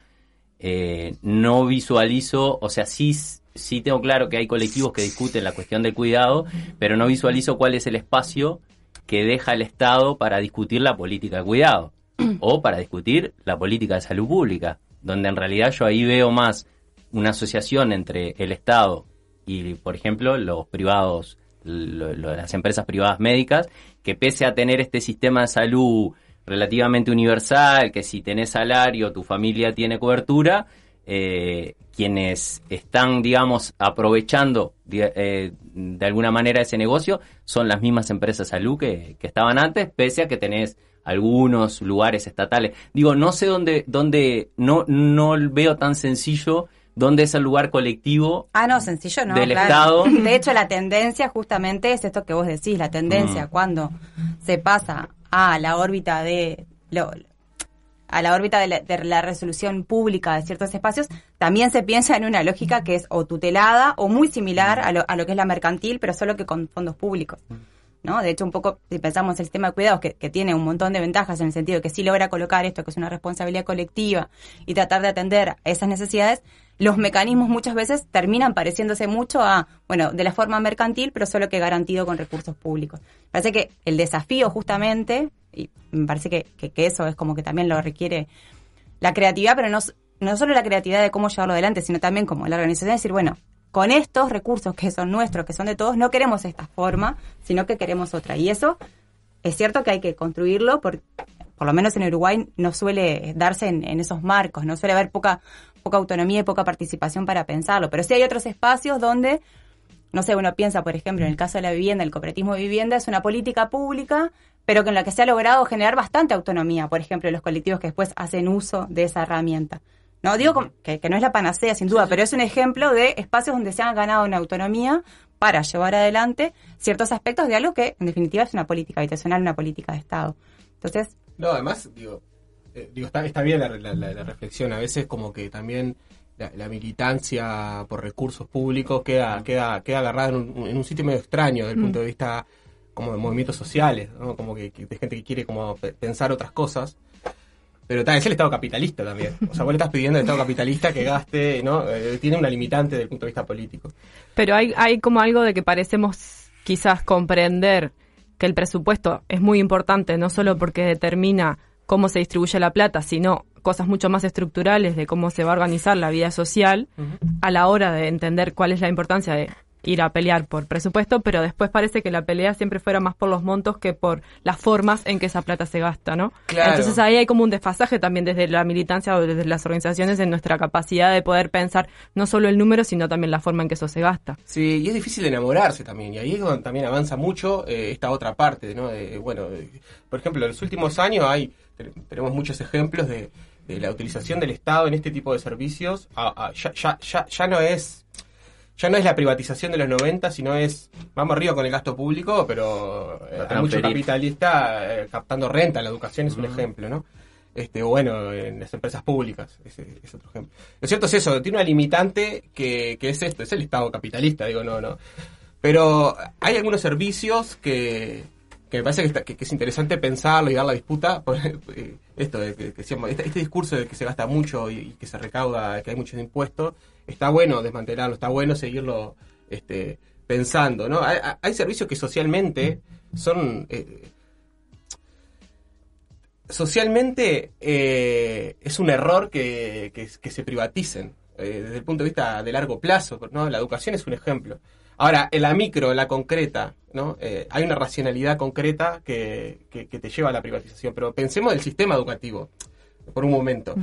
eh, no visualizo, o sea, sí, sí tengo claro que hay colectivos que discuten la cuestión del cuidado, pero no visualizo cuál es el espacio que deja el Estado para discutir la política de cuidado o para discutir la política de salud pública, donde en realidad yo ahí veo más una asociación entre el Estado y, por ejemplo, los privados, lo- lo- las empresas privadas médicas, que pese a tener este sistema de salud relativamente universal, que si tenés salario, tu familia tiene cobertura, eh, quienes están, digamos, aprovechando de, eh, de alguna manera ese negocio son las mismas empresas de salud que, que estaban antes, pese a que tenés algunos lugares estatales. Digo, no sé dónde, dónde no, no veo tan sencillo dónde es el lugar colectivo Ah, no, sencillo, ¿no? Del claro. Estado. De hecho, la tendencia justamente es esto que vos decís, la tendencia Mm. cuando se pasa a la órbita de lo- a la órbita de la, de la resolución pública de ciertos espacios, también se piensa en una lógica que es o tutelada o muy similar a lo, a lo que es la mercantil, pero solo que con fondos públicos. ¿no? De hecho, un poco, si pensamos el sistema de cuidados, que, que tiene un montón de ventajas en el sentido de que sí logra colocar esto, que es una responsabilidad colectiva, y tratar de atender esas necesidades, los mecanismos muchas veces terminan pareciéndose mucho a, bueno, de la forma mercantil, pero solo que garantido con recursos públicos. Parece que el desafío justamente, y me parece que, que, eso es como que también lo requiere la creatividad, pero no, no solo la creatividad de cómo llevarlo adelante, sino también como la organización, decir, bueno, con estos recursos que son nuestros, que son de todos, no queremos esta forma, sino que queremos otra. Y eso es cierto que hay que construirlo, por, por lo menos en Uruguay no suele darse en esos marcos, no suele haber poca, poca autonomía y poca participación para pensarlo. Pero sí hay otros espacios donde, no sé, uno piensa, por ejemplo, en el caso de la vivienda, el cooperativismo de vivienda es una política pública, pero con la que se ha logrado generar bastante autonomía, por ejemplo, los colectivos que después hacen uso de esa herramienta. No digo que, que no es la panacea, sin duda, pero es un ejemplo de espacios donde se han ganado una autonomía para llevar adelante ciertos aspectos de algo que, en definitiva, es una política habitacional, una política de Estado. Entonces, No, además, digo, eh, digo está, está bien la, la- la- la reflexión. A veces como que también la, militancia por recursos públicos queda, queda, queda agarrada en un, en un sitio medio extraño desde el punto de vista como de movimientos sociales, ¿no? Como que, que de gente que quiere como pe- pensar otras cosas. Pero tal, es el Estado capitalista también. O sea, vos le estás pidiendo al Estado capitalista que gaste, ¿no? Eh, tiene una limitante desde el punto de vista político. Pero hay, hay como algo de que parecemos quizás comprender que el presupuesto es muy importante, no solo porque determina cómo se distribuye la plata, sino cosas mucho más estructurales de cómo se va a organizar la vida social a la hora de entender cuál es la importancia de ir a pelear por presupuesto, pero después parece que la pelea siempre fuera más por los montos que por las formas en que esa plata se gasta, ¿no? Claro. Entonces ahí hay como un desfasaje también desde la militancia o desde las organizaciones en nuestra capacidad de poder pensar no solo el número, sino también la forma en que eso se gasta. Sí, y es difícil enamorarse también, y ahí es donde también avanza mucho eh, esta otra parte, ¿no? De, bueno, de- por ejemplo, en los últimos años hay te- tenemos muchos ejemplos de, de la utilización del Estado en este tipo de servicios. Ya, ya, ya, ya no es ya no es la privatización de los 90, sino es vamos arriba con el gasto público, pero eh, hay mucho capitalista eh, captando renta, la educación es un ejemplo, ¿no? Este, o bueno, en las empresas públicas, ese es otro ejemplo. Lo cierto es eso, tiene una limitante que, que es esto, es el Estado capitalista, digo, no, no. Pero hay algunos servicios que, que me parece que, está- que- que es interesante pensarlo y dar la disputa. Por, eh, esto que, este, este discurso de que se gasta mucho y, y que se recauda, que hay muchos impuestos, está bueno desmantelarlo, está bueno seguirlo este, pensando, ¿no? Hay, servicios que socialmente son... eh, socialmente eh, es un error que, que- se privaticen eh, desde el punto de vista de largo plazo, ¿no? La educación es un ejemplo. Ahora, en la micro, en la concreta, ¿no? Hay una racionalidad concreta que, que- que te lleva a la privatización, pero pensemos del sistema educativo por un momento.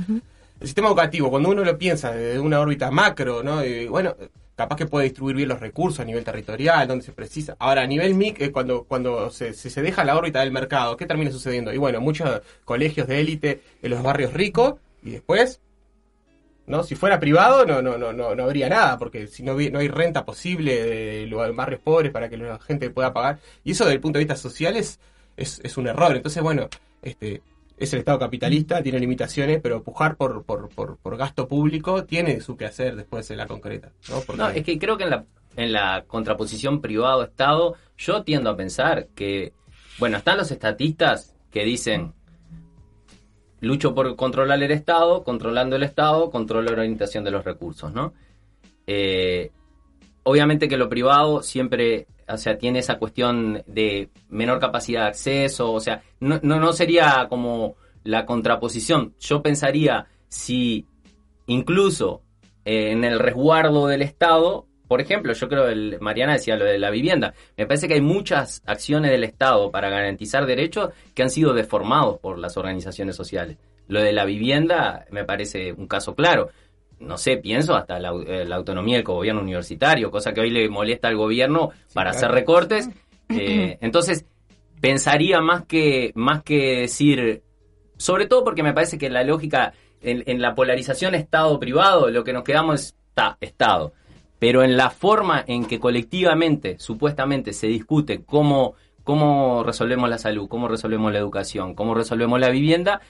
El sistema educativo, cuando uno lo piensa desde una órbita macro, ¿no? Y, bueno, capaz que puede distribuir bien los recursos a nivel territorial, donde se precisa. Ahora, a nivel MIC, cuando, cuando se, se, deja la órbita del mercado, ¿qué termina sucediendo? Y bueno, muchos colegios de élite en los barrios ricos, y después, ¿no? Si fuera privado, no, no, no, no, no habría nada, porque si no, no hay renta posible de los barrios pobres para que la gente pueda pagar. Y eso, desde el punto de vista social, es, es, es un error. Entonces, bueno, este es el Estado capitalista, tiene limitaciones, pero pujar por, por, por, por gasto público tiene su que hacer después en la concreta. ¿no? No, es que creo que en la, en la contraposición privado-estado, yo tiendo a pensar que, bueno, están los estatistas que dicen lucho por controlar el Estado, controlando el Estado, controlo la orientación de los recursos, ¿no? Eh, obviamente que lo privado siempre, o sea, tiene esa cuestión de menor capacidad de acceso, o sea, no, no, no sería como la contraposición. Yo pensaría si incluso eh, en el resguardo del Estado, por ejemplo, yo creo, el, Mariana decía lo de la vivienda, me parece que hay muchas acciones del Estado para garantizar derechos que han sido deformados por las organizaciones sociales. Lo de la vivienda me parece un caso claro. No sé, pienso hasta la, eh, la autonomía del gobierno universitario, cosa que hoy le molesta al gobierno para hacer recortes. Eh, entonces, pensaría más que, más que decir, sobre todo porque me parece que la lógica en, en la polarización Estado-privado, lo que nos quedamos es ta, Estado. Pero en la forma en que colectivamente, supuestamente, se discute cómo, cómo resolvemos la salud, cómo resolvemos la educación, cómo resolvemos la vivienda,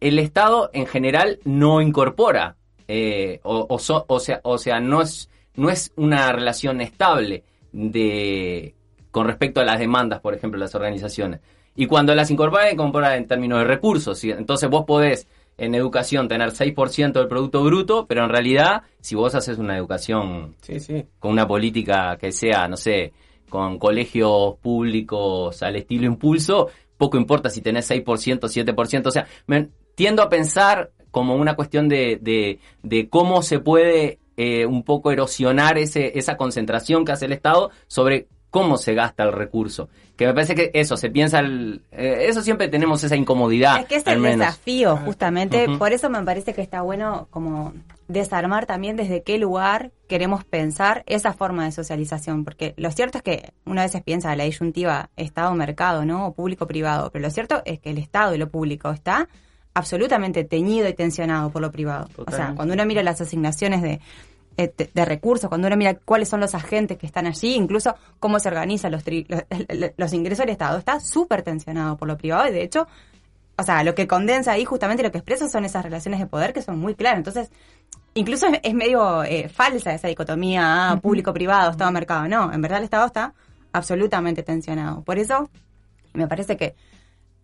el Estado en general no incorpora, eh, o, o, so- o sea, o sea no, es, no es una relación estable de, con respecto a las demandas, por ejemplo, de las organizaciones. Y cuando las incorpora, incorpora en términos de recursos. ¿sí? Entonces vos podés en educación tener 6% del Producto Bruto, pero en realidad, si vos haces una educación Sí, sí. con una política que sea, no sé, con colegios públicos al estilo impulso, poco importa si tenés 6%, 7%, o sea, me, tiendo a pensar como una cuestión de, de, de cómo se puede eh, un poco erosionar ese, esa concentración que hace el Estado sobre cómo se gasta el recurso. Que me parece que eso, se piensa, el, eh, eso siempre tenemos esa incomodidad. Es que es el menos. desafío, justamente. Por eso me parece que está bueno como desarmar también desde qué lugar queremos pensar esa forma de socialización. Porque lo cierto es que una vez piensa la disyuntiva Estado-mercado, ¿no? O público-privado. Pero lo cierto es que el Estado y lo público está absolutamente teñido y tensionado por lo privado. O sea, cuando uno mira las asignaciones de, eh, de, de recursos, cuando uno mira cuáles son los agentes que están allí, incluso cómo se organizan los, tri- los, los ingresos del Estado, está súper tensionado por lo privado y de hecho, o sea, lo que condensa ahí justamente lo que expresa son esas relaciones de poder que son muy claras. Entonces, incluso es, es medio eh, falsa esa dicotomía ah, público-privado, Estado-mercado. No, en verdad el Estado está absolutamente tensionado. Por eso, me parece que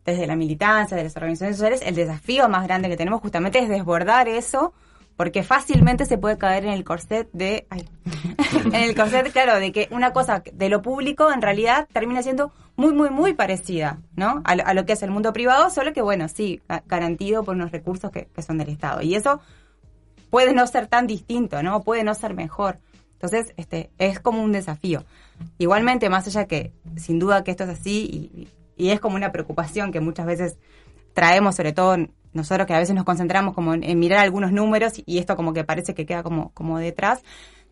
desde la militancia, de las organizaciones sociales, el desafío más grande que tenemos justamente es desbordar eso, porque fácilmente se puede caer en el corset de... ay, en el corset, claro, de que una cosa de lo público en realidad termina siendo muy, muy, muy parecida, ¿no? A a lo que es el mundo privado, solo que, bueno, sí, ga- garantido por unos recursos que, que son del Estado. Y eso puede no ser tan distinto, ¿no? Puede no ser mejor. Entonces, este, es como un desafío. Igualmente, más allá que, sin duda que esto es así, y, y es como una preocupación que muchas veces traemos, sobre todo nosotros que a veces nos concentramos como en, en mirar algunos números y esto como que parece que queda como, como detrás,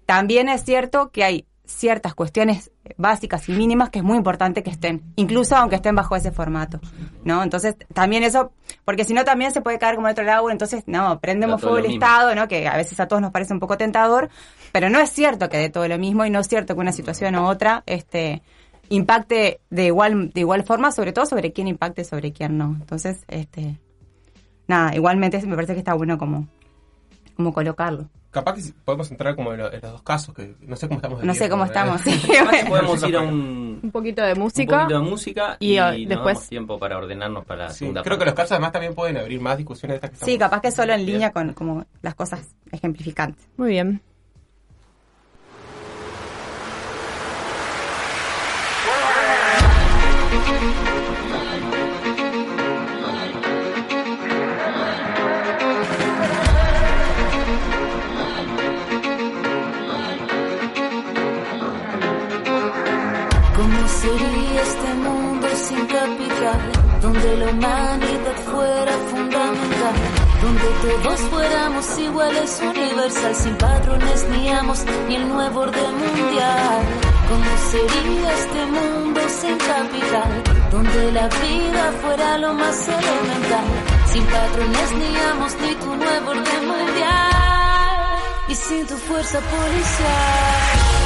también es cierto que hay ciertas cuestiones básicas y mínimas que es muy importante que estén, incluso aunque estén bajo ese formato, ¿no? Entonces, también eso, porque si no también se puede caer como en otro lado, entonces, no, prendemos fuego el. Estado, ¿no? Que a veces a todos nos parece un poco tentador, pero no es cierto que de todo lo mismo y no es cierto que una situación u otra, este, impacte de igual, de igual forma, sobre todo sobre quién impacte, sobre quién no. Entonces, este, nada, igualmente me parece que está bueno como, como colocarlo. Capaz que podemos entrar como en, lo- en los dos casos, que no sé cómo estamos. de No sé cómo ¿eh? estamos, sí. Podemos ir a un, Un poquito de un música. poquito de música Y, y, nos después- damos tiempo para ordenarnos para la Sí, segunda creo que los casos además también pueden abrir más discusiones de estas que Sí, capaz que solo en línea con como las cosas ejemplificantes. Muy bien. Donde la humanidad fuera fundamental, donde todos fuéramos iguales, universal, sin patrones ni amos, ni el nuevo orden mundial. ¿Cómo sería este mundo sin capital? Donde la vida fuera lo más elemental, sin patrones ni amos, ni tu nuevo orden mundial, y sin tu fuerza policial.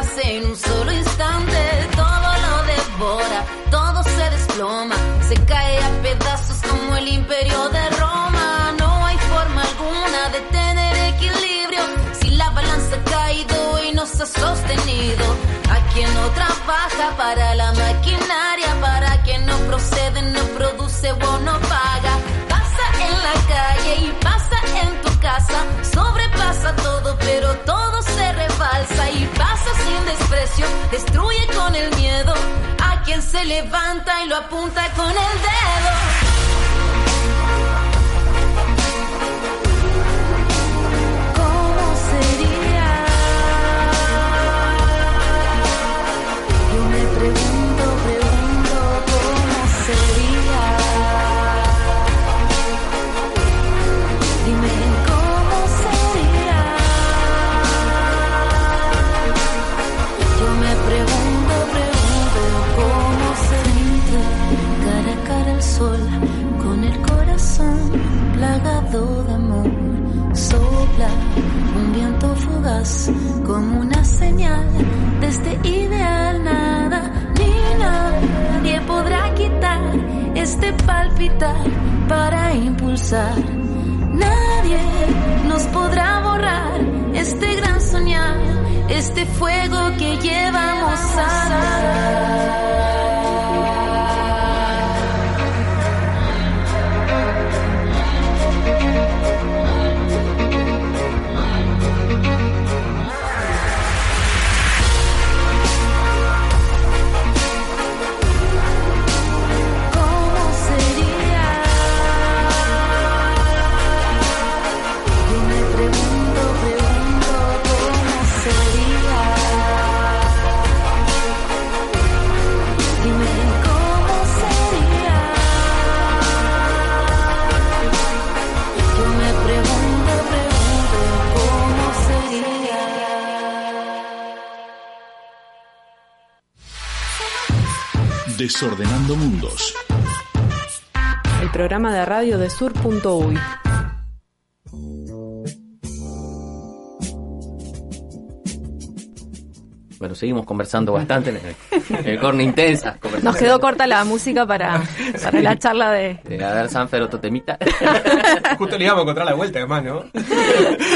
En un solo instante, todo lo devora, todo se desploma, se cae a pedazos como el imperio de Roma. No hay forma alguna de tener equilibrio si la balanza ha caído y no se ha sostenido. A quien no trabaja para la maquinaria, para quien no procede, no produce o no paga. Pasa en la calle y pasa en tu casa, sobrepasa todo, pero todo destruye con el miedo a quien se levanta y lo apunta con el dedo. A cara al sol, con el corazón plagado de amor. Sopla un viento fugaz como una señal de este ideal. Nada ni nadie podrá quitar este palpitar para impulsar. Nadie nos podrá borrar este gran soñar, este fuego que llevamos a ¿Cómo Desordenando Mundos. El programa de radio de sur.uy. Bueno, seguimos conversando bastante en el, en el corno intensa. Nos quedó corta la música para, para la charla de... Eh, a ver, Sanfer, otro temita. Justo le íbamos a encontrar la vuelta, además, ¿no?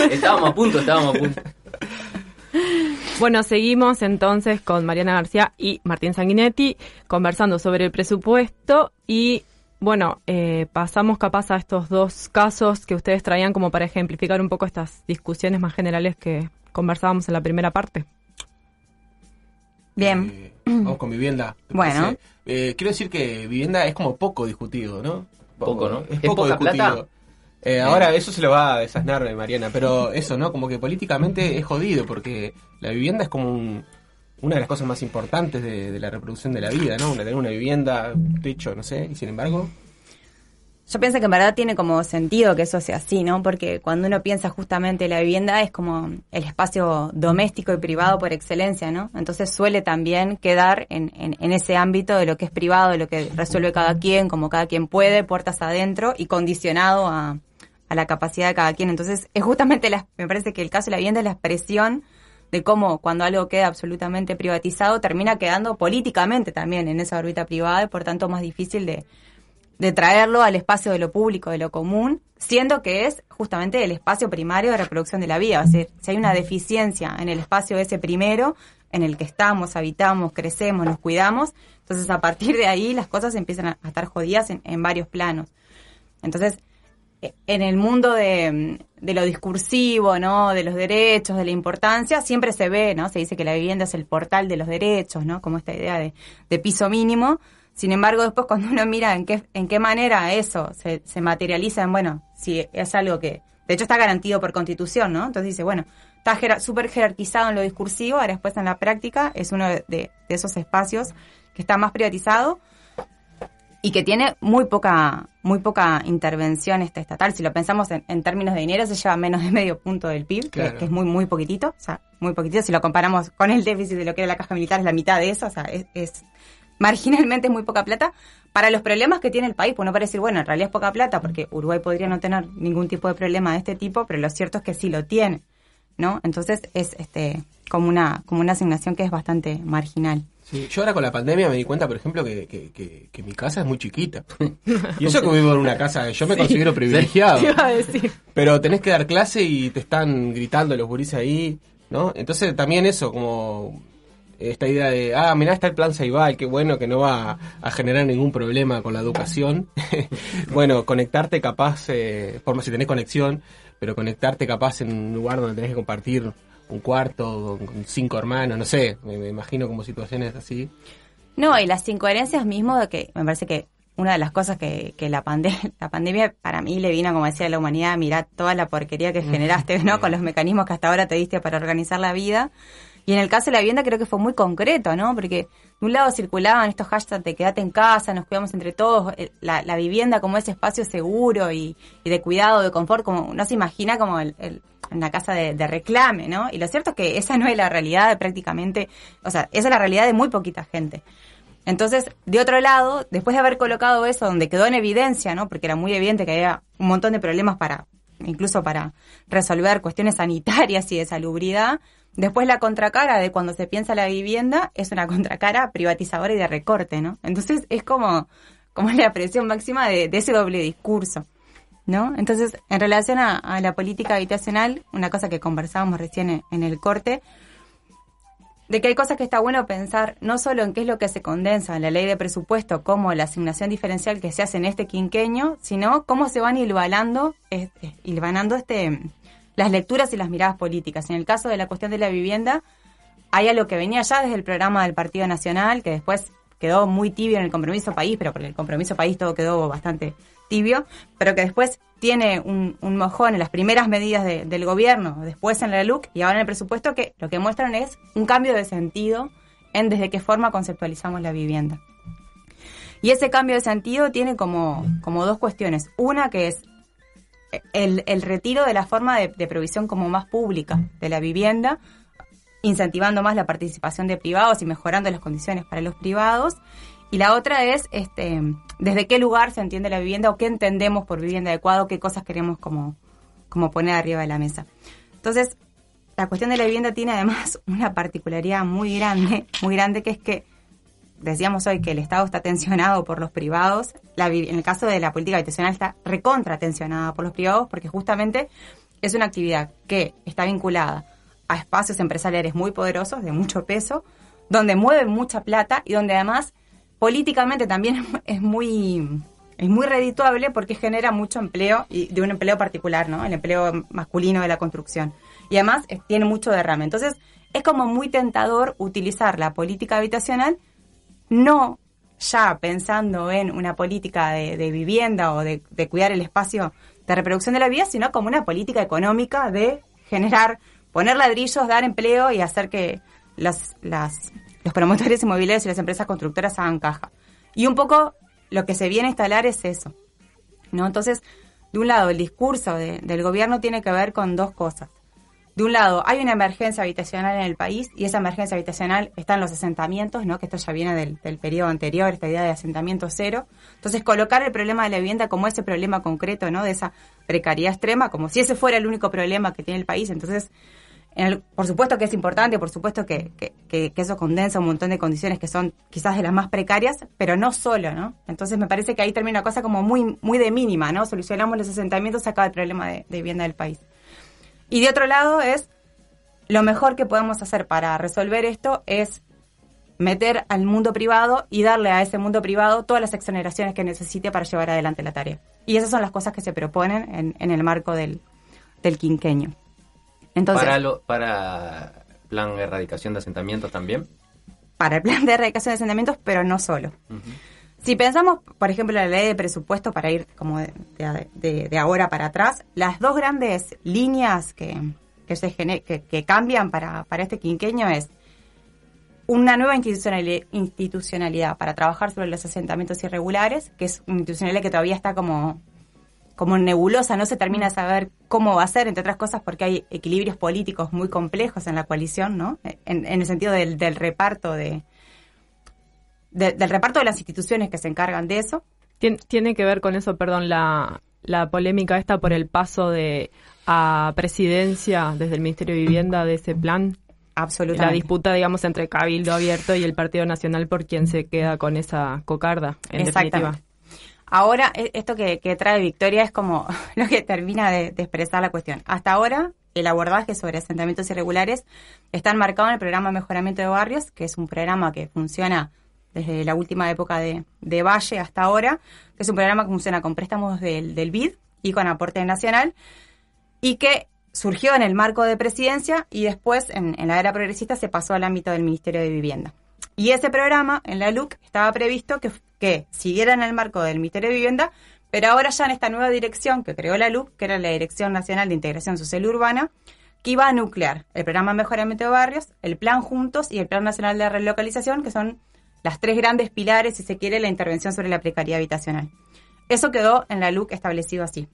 estábamos a punto, estábamos a punto. Bueno, seguimos entonces con Mariana García y Martín Sanguinetti conversando sobre el presupuesto y bueno, eh, pasamos capaz a estos dos casos que ustedes traían como para ejemplificar un poco estas discusiones más generales que conversábamos en la primera parte. Bien. Eh, vamos con vivienda. ¿te Bueno. Eh, quiero decir que vivienda es como poco discutido, ¿no? Poco, ¿no? Es ¿Es poco poca discutido. plata? Eh, ahora eso se lo va a desasnar eh, Mariana, pero eso, ¿no? Como que políticamente es jodido porque la vivienda es como un- una de las cosas más importantes de, de la reproducción de la vida, ¿no? Una, tener una vivienda, un techo, no sé, y sin embargo, Yo pienso que en verdad tiene como sentido que eso sea así, ¿no? Porque cuando uno piensa justamente la vivienda es como el espacio doméstico y privado por excelencia, ¿no? Entonces suele también quedar en, en- en ese ámbito de lo que es privado, de lo que resuelve cada quien, como cada quien puede, puertas adentro y condicionado a, a la capacidad de cada quien. Entonces es justamente, me parece que el caso de la vivienda es la expresión de cómo cuando algo queda absolutamente privatizado termina quedando políticamente también en esa órbita privada y por tanto más difícil de, de traerlo al espacio de lo público, de lo común, siendo que es justamente el espacio primario de reproducción de la vida. O sea, si hay una deficiencia en el espacio ese primero, en el que estamos, habitamos, crecemos, nos cuidamos, entonces a partir de ahí las cosas empiezan a, estar jodidas en, en varios planos. Entonces, en el mundo de, de lo discursivo, ¿no? De los derechos, de la importancia, siempre se ve, ¿no? Se dice que la vivienda es el portal de los derechos, ¿no? Como esta idea de, de piso mínimo. Sin embargo, después cuando uno mira en qué, en qué manera eso se, se materializa en, bueno, si es algo que, de hecho está garantido por constitución, ¿no? Entonces dice, bueno, está súper jerarquizado en lo discursivo, ahora después en la práctica es uno de, de esos espacios que está más privatizado y que tiene muy poca muy poca intervención este estatal. Si lo pensamos en, en términos de dinero, se lleva menos de medio punto del PIB, que- Claro. que, es muy muy poquitito, o sea, muy poquitito. Si lo comparamos con el déficit de lo que era la caja militar, es la mitad de eso, o sea, es, es- marginalmente es muy poca plata para los problemas que tiene el país. Pues uno puede decir, bueno, en realidad es poca plata porque Uruguay podría no tener ningún tipo de problema de este tipo, pero lo cierto es que sí lo tiene, ¿no? Entonces es este como una, como una asignación que es bastante marginal. Sí, yo ahora con la pandemia me di cuenta, por ejemplo, que, que, que- que mi casa es muy chiquita. Y eso que vivo en una casa, yo me considero privilegiado. Te iba a decir. Pero tenés que dar clase y te están gritando los gurises ahí, ¿no? Entonces también eso, como esta idea de, ah, mirá, está el plan Ceibal, qué bueno que no va a, a generar ningún problema con la educación. bueno, conectarte capaz, eh, por si tenés conexión, pero conectarte capaz en un lugar donde tenés que compartir un cuarto con, cinco hermanos, no sé, me, me imagino como situaciones así. No, y las incoherencias mismo de que me parece que una de las cosas que, que la, pande- la pandemia para mí le vino, como decía, la humanidad, mirá toda la porquería que generaste, ¿no? Con los mecanismos que hasta ahora te diste para organizar la vida. Y en el caso de la vivienda creo que fue muy concreto, ¿no? Porque de un lado circulaban estos hashtags de quédate en casa, nos cuidamos entre todos, eh, la, la vivienda como ese espacio seguro y, y de cuidado, de confort, como no se imagina como el, el- una casa de, reclame, ¿no? Y lo cierto es que esa no es la realidad de prácticamente, o sea, esa es la realidad de muy poquita gente. Entonces, de otro lado, después de haber colocado eso donde quedó en evidencia, ¿no? Porque era muy evidente que había un montón de problemas para, incluso para resolver cuestiones sanitarias y de salubridad, después la contracara de cuando se piensa la vivienda es una contracara privatizadora y de recorte, ¿no? Entonces es como, como la presión máxima de ese doble discurso. ¿No? Entonces, en relación a, a la política habitacional, una cosa que conversábamos recién en- en el corte, de que hay cosas que está bueno pensar no solo en qué es lo que se condensa en la ley de presupuesto como la asignación diferencial que se hace en este quinqueño, sino cómo se van hilvanando, este, hilvanando este, las lecturas y las miradas políticas. En el caso de la cuestión de la vivienda, hay algo que venía ya desde el programa del Partido Nacional, que después quedó muy tibio en el compromiso país, pero por el compromiso país todo quedó bastante pero que después tiene un, mojón en las primeras medidas de- del gobierno, después en la LUC y ahora en el presupuesto, que lo que muestran es un cambio de sentido en desde qué forma conceptualizamos la vivienda. Y ese cambio de sentido tiene como, como dos cuestiones. Una que es el, retiro de la forma de provisión como más pública de la vivienda, incentivando más la participación de privados y mejorando las condiciones para los privados. Y la otra es este, desde qué lugar se entiende la vivienda o qué entendemos por vivienda adecuada qué cosas queremos como, como poner arriba de la mesa. Entonces, la cuestión de la vivienda tiene además una particularidad muy grande, muy grande, que es que decíamos hoy que el Estado está tensionado por los privados. La en el caso de la política habitacional está recontra tensionada por los privados porque justamente es una actividad que está vinculada a espacios empresariales muy poderosos, de mucho peso, donde mueven mucha plata y donde además políticamente también es muy es muy redituable porque genera mucho empleo y de un empleo particular, ¿no? El empleo masculino de la construcción. Y además tiene mucho derrame. Entonces, es como muy tentador utilizar la política habitacional no ya pensando en una política de, vivienda o de, cuidar el espacio de reproducción de la vida, sino como una política económica de generar, poner ladrillos, dar empleo y hacer que las, los promotores inmobiliarios y las empresas constructoras hagan caja. Y un poco lo que se viene a instalar es eso. ¿no? Entonces, de un lado, el discurso de- del gobierno tiene que ver con dos cosas. De un lado, hay una emergencia habitacional en el país y esa emergencia habitacional está en los asentamientos, ¿no? que esto ya viene del, del periodo anterior, esta idea de asentamiento cero. Entonces, colocar el problema de la vivienda como ese problema concreto, ¿no? de esa precariedad extrema, como si ese fuera el único problema que tiene el país. Entonces, en por supuesto que es importante, por supuesto que, que- eso condensa un montón de condiciones que son quizás de las más precarias, pero no solo, ¿no? Entonces me parece que ahí termina una cosa como muy, muy de mínima, ¿no? Solucionamos los asentamientos, se acaba el problema de, de vivienda del país. Y de otro lado es, lo mejor que podemos hacer para resolver esto es meter al mundo privado y darle a ese mundo privado todas las exoneraciones que necesite para llevar adelante la tarea. Y esas son las cosas que se proponen en, en el marco del, del quinqueño. Entonces, para, lo, para plan de erradicación de asentamientos también. para el plan de erradicación de asentamientos, pero no solo. Si pensamos, por ejemplo, en la ley de presupuesto para ir como de, de- ahora para atrás, las dos grandes líneas que, que, se gene- que, que cambian para, para este quinqueño es una nueva institucionali- institucionalidad para trabajar sobre los asentamientos irregulares, que es una institucionalidad que todavía está como, como nebulosa, no se termina de saber cómo va a ser, entre otras cosas porque hay equilibrios políticos muy complejos en la coalición, ¿no? En, en el sentido del, del reparto de, de- del reparto de las instituciones que se encargan de eso. Tien- tiene que ver con eso, perdón, la, la polémica esta por el paso de a presidencia desde el Ministerio de Vivienda de ese plan. Absolutamente. La disputa, digamos, entre Cabildo Abierto y el Partido Nacional por quién se queda con esa cocarda, en definitiva. Ahora, e- esto que, trae Victoria es como lo que termina de, expresar la cuestión. Hasta ahora, el abordaje sobre asentamientos irregulares está enmarcado en el programa Mejoramiento de Barrios, que es un programa que funciona desde la última época de, de Valle hasta ahora, que es un programa que funciona con préstamos del, del BID y con aporte nacional, y que surgió en el marco de presidencia y después, en, en la era progresista, se pasó al ámbito del Ministerio de Vivienda. Y ese programa, en la LUC, estaba previsto que, que siguiera en el marco del Ministerio de Vivienda, pero ahora ya en esta nueva dirección que creó la LUC, que era la Dirección Nacional de Integración Social Urbana, que iba a nuclear el programa Mejoramiento de Barrios, el Plan Juntos y el Plan Nacional de Relocalización, que son las tres grandes pilares, si se quiere, la intervención sobre la precariedad habitacional. Eso quedó en la LUC establecido así.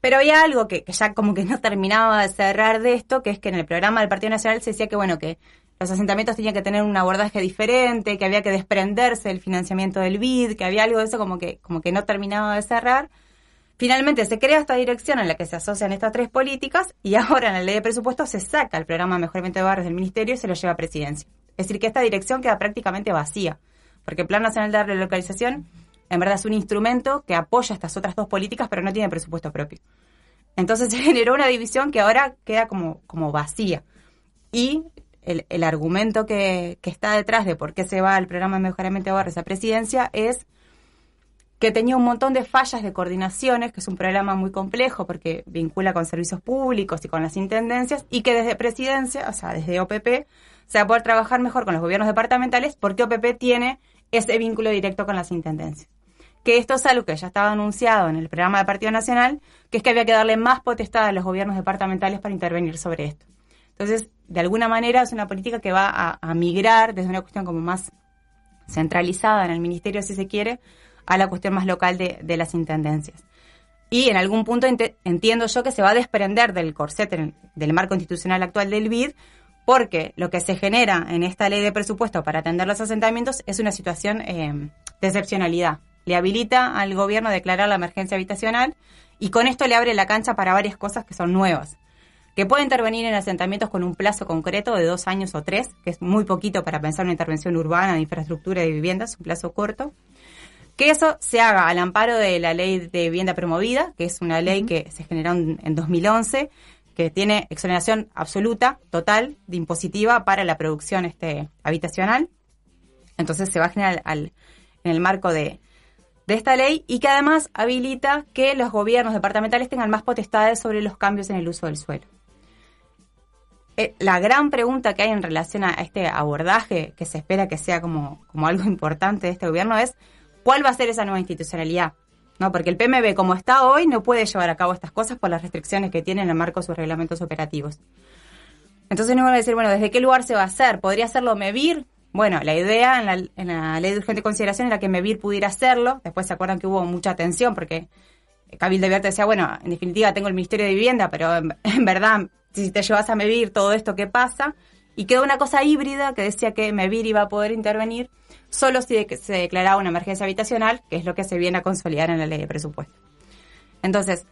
Pero había algo que, ya como que no terminaba de cerrar de esto, que es que en el programa del Partido Nacional se decía que, bueno, que los asentamientos tenían que tener un abordaje diferente, que había que desprenderse del financiamiento del BID, que había algo de eso como que, como que no terminaba de cerrar. Finalmente se crea esta dirección en la que se asocian estas tres políticas y ahora en la ley de presupuesto se saca el programa Mejoramiento de Barrios del Ministerio y se lo lleva a presidencia. Es decir, que esta dirección queda prácticamente vacía, porque el Plan Nacional de Relocalización en verdad es un instrumento que apoya estas otras dos políticas, pero no tiene presupuesto propio. Entonces se generó una división que ahora queda como, como vacía. Y el, argumento que, está detrás de por qué se va el programa de mejoramiento de barrios a presidencia es que tenía un montón de fallas de coordinaciones, que es un programa muy complejo porque vincula con servicios públicos y con las intendencias, y que desde presidencia, o sea, desde OPP, se va a poder trabajar mejor con los gobiernos departamentales porque OPP tiene ese vínculo directo con las intendencias que esto es algo que ya estaba anunciado en el programa del Partido Nacional, que es que había que darle más potestad a los gobiernos departamentales para intervenir sobre esto. Entonces, de alguna manera es una política que va a, migrar desde una cuestión como más centralizada en el ministerio, si se quiere, a la cuestión más local de, las intendencias. Y en algún punto ent entiendo yo que se va a desprender del corset, del marco institucional actual del BID, porque lo que se genera en esta ley de presupuesto para atender los asentamientos es una situación eh, de excepcionalidad le habilita al gobierno a declarar la emergencia habitacional y con esto le abre la cancha para varias cosas que son nuevas. Que puede intervenir en asentamientos con un plazo concreto de dos años o tres, que es muy poquito para pensar una intervención urbana de infraestructura y de viviendas, un plazo corto. Que eso se haga al amparo de la ley de vivienda promovida, que es una ley que se generó en 2011, que tiene exoneración absoluta, total, de impositiva para la producción este, habitacional. Entonces se va a generar al, en el marco de, de esta ley y que además habilita que los gobiernos departamentales tengan más potestades sobre los cambios en el uso del suelo. Eh, la gran pregunta que hay en relación a este abordaje, que se espera que sea como, como algo importante de este gobierno, es cuál va a ser esa nueva institucionalidad. ¿No? Porque el PMB, como está hoy, no puede llevar a cabo estas cosas por las restricciones que tiene en el marco de sus reglamentos operativos. Entonces no van a decir, bueno, ¿desde qué lugar se va a hacer? ¿Podría hacerlo MEVIR? Bueno, la idea en la, en la, ley de urgente consideración era que MEVIR pudiera hacerlo. Después se acuerdan que hubo mucha tensión porque Cabildo Abierto decía, bueno, en definitiva tengo el Ministerio de Vivienda, pero en, verdad, si te llevas a MEVIR todo esto, ¿qué pasa? Y quedó una cosa híbrida que decía que MEVIR iba a poder intervenir solo si se declaraba una emergencia habitacional, que es lo que se viene a consolidar en la ley de presupuesto. Entonces,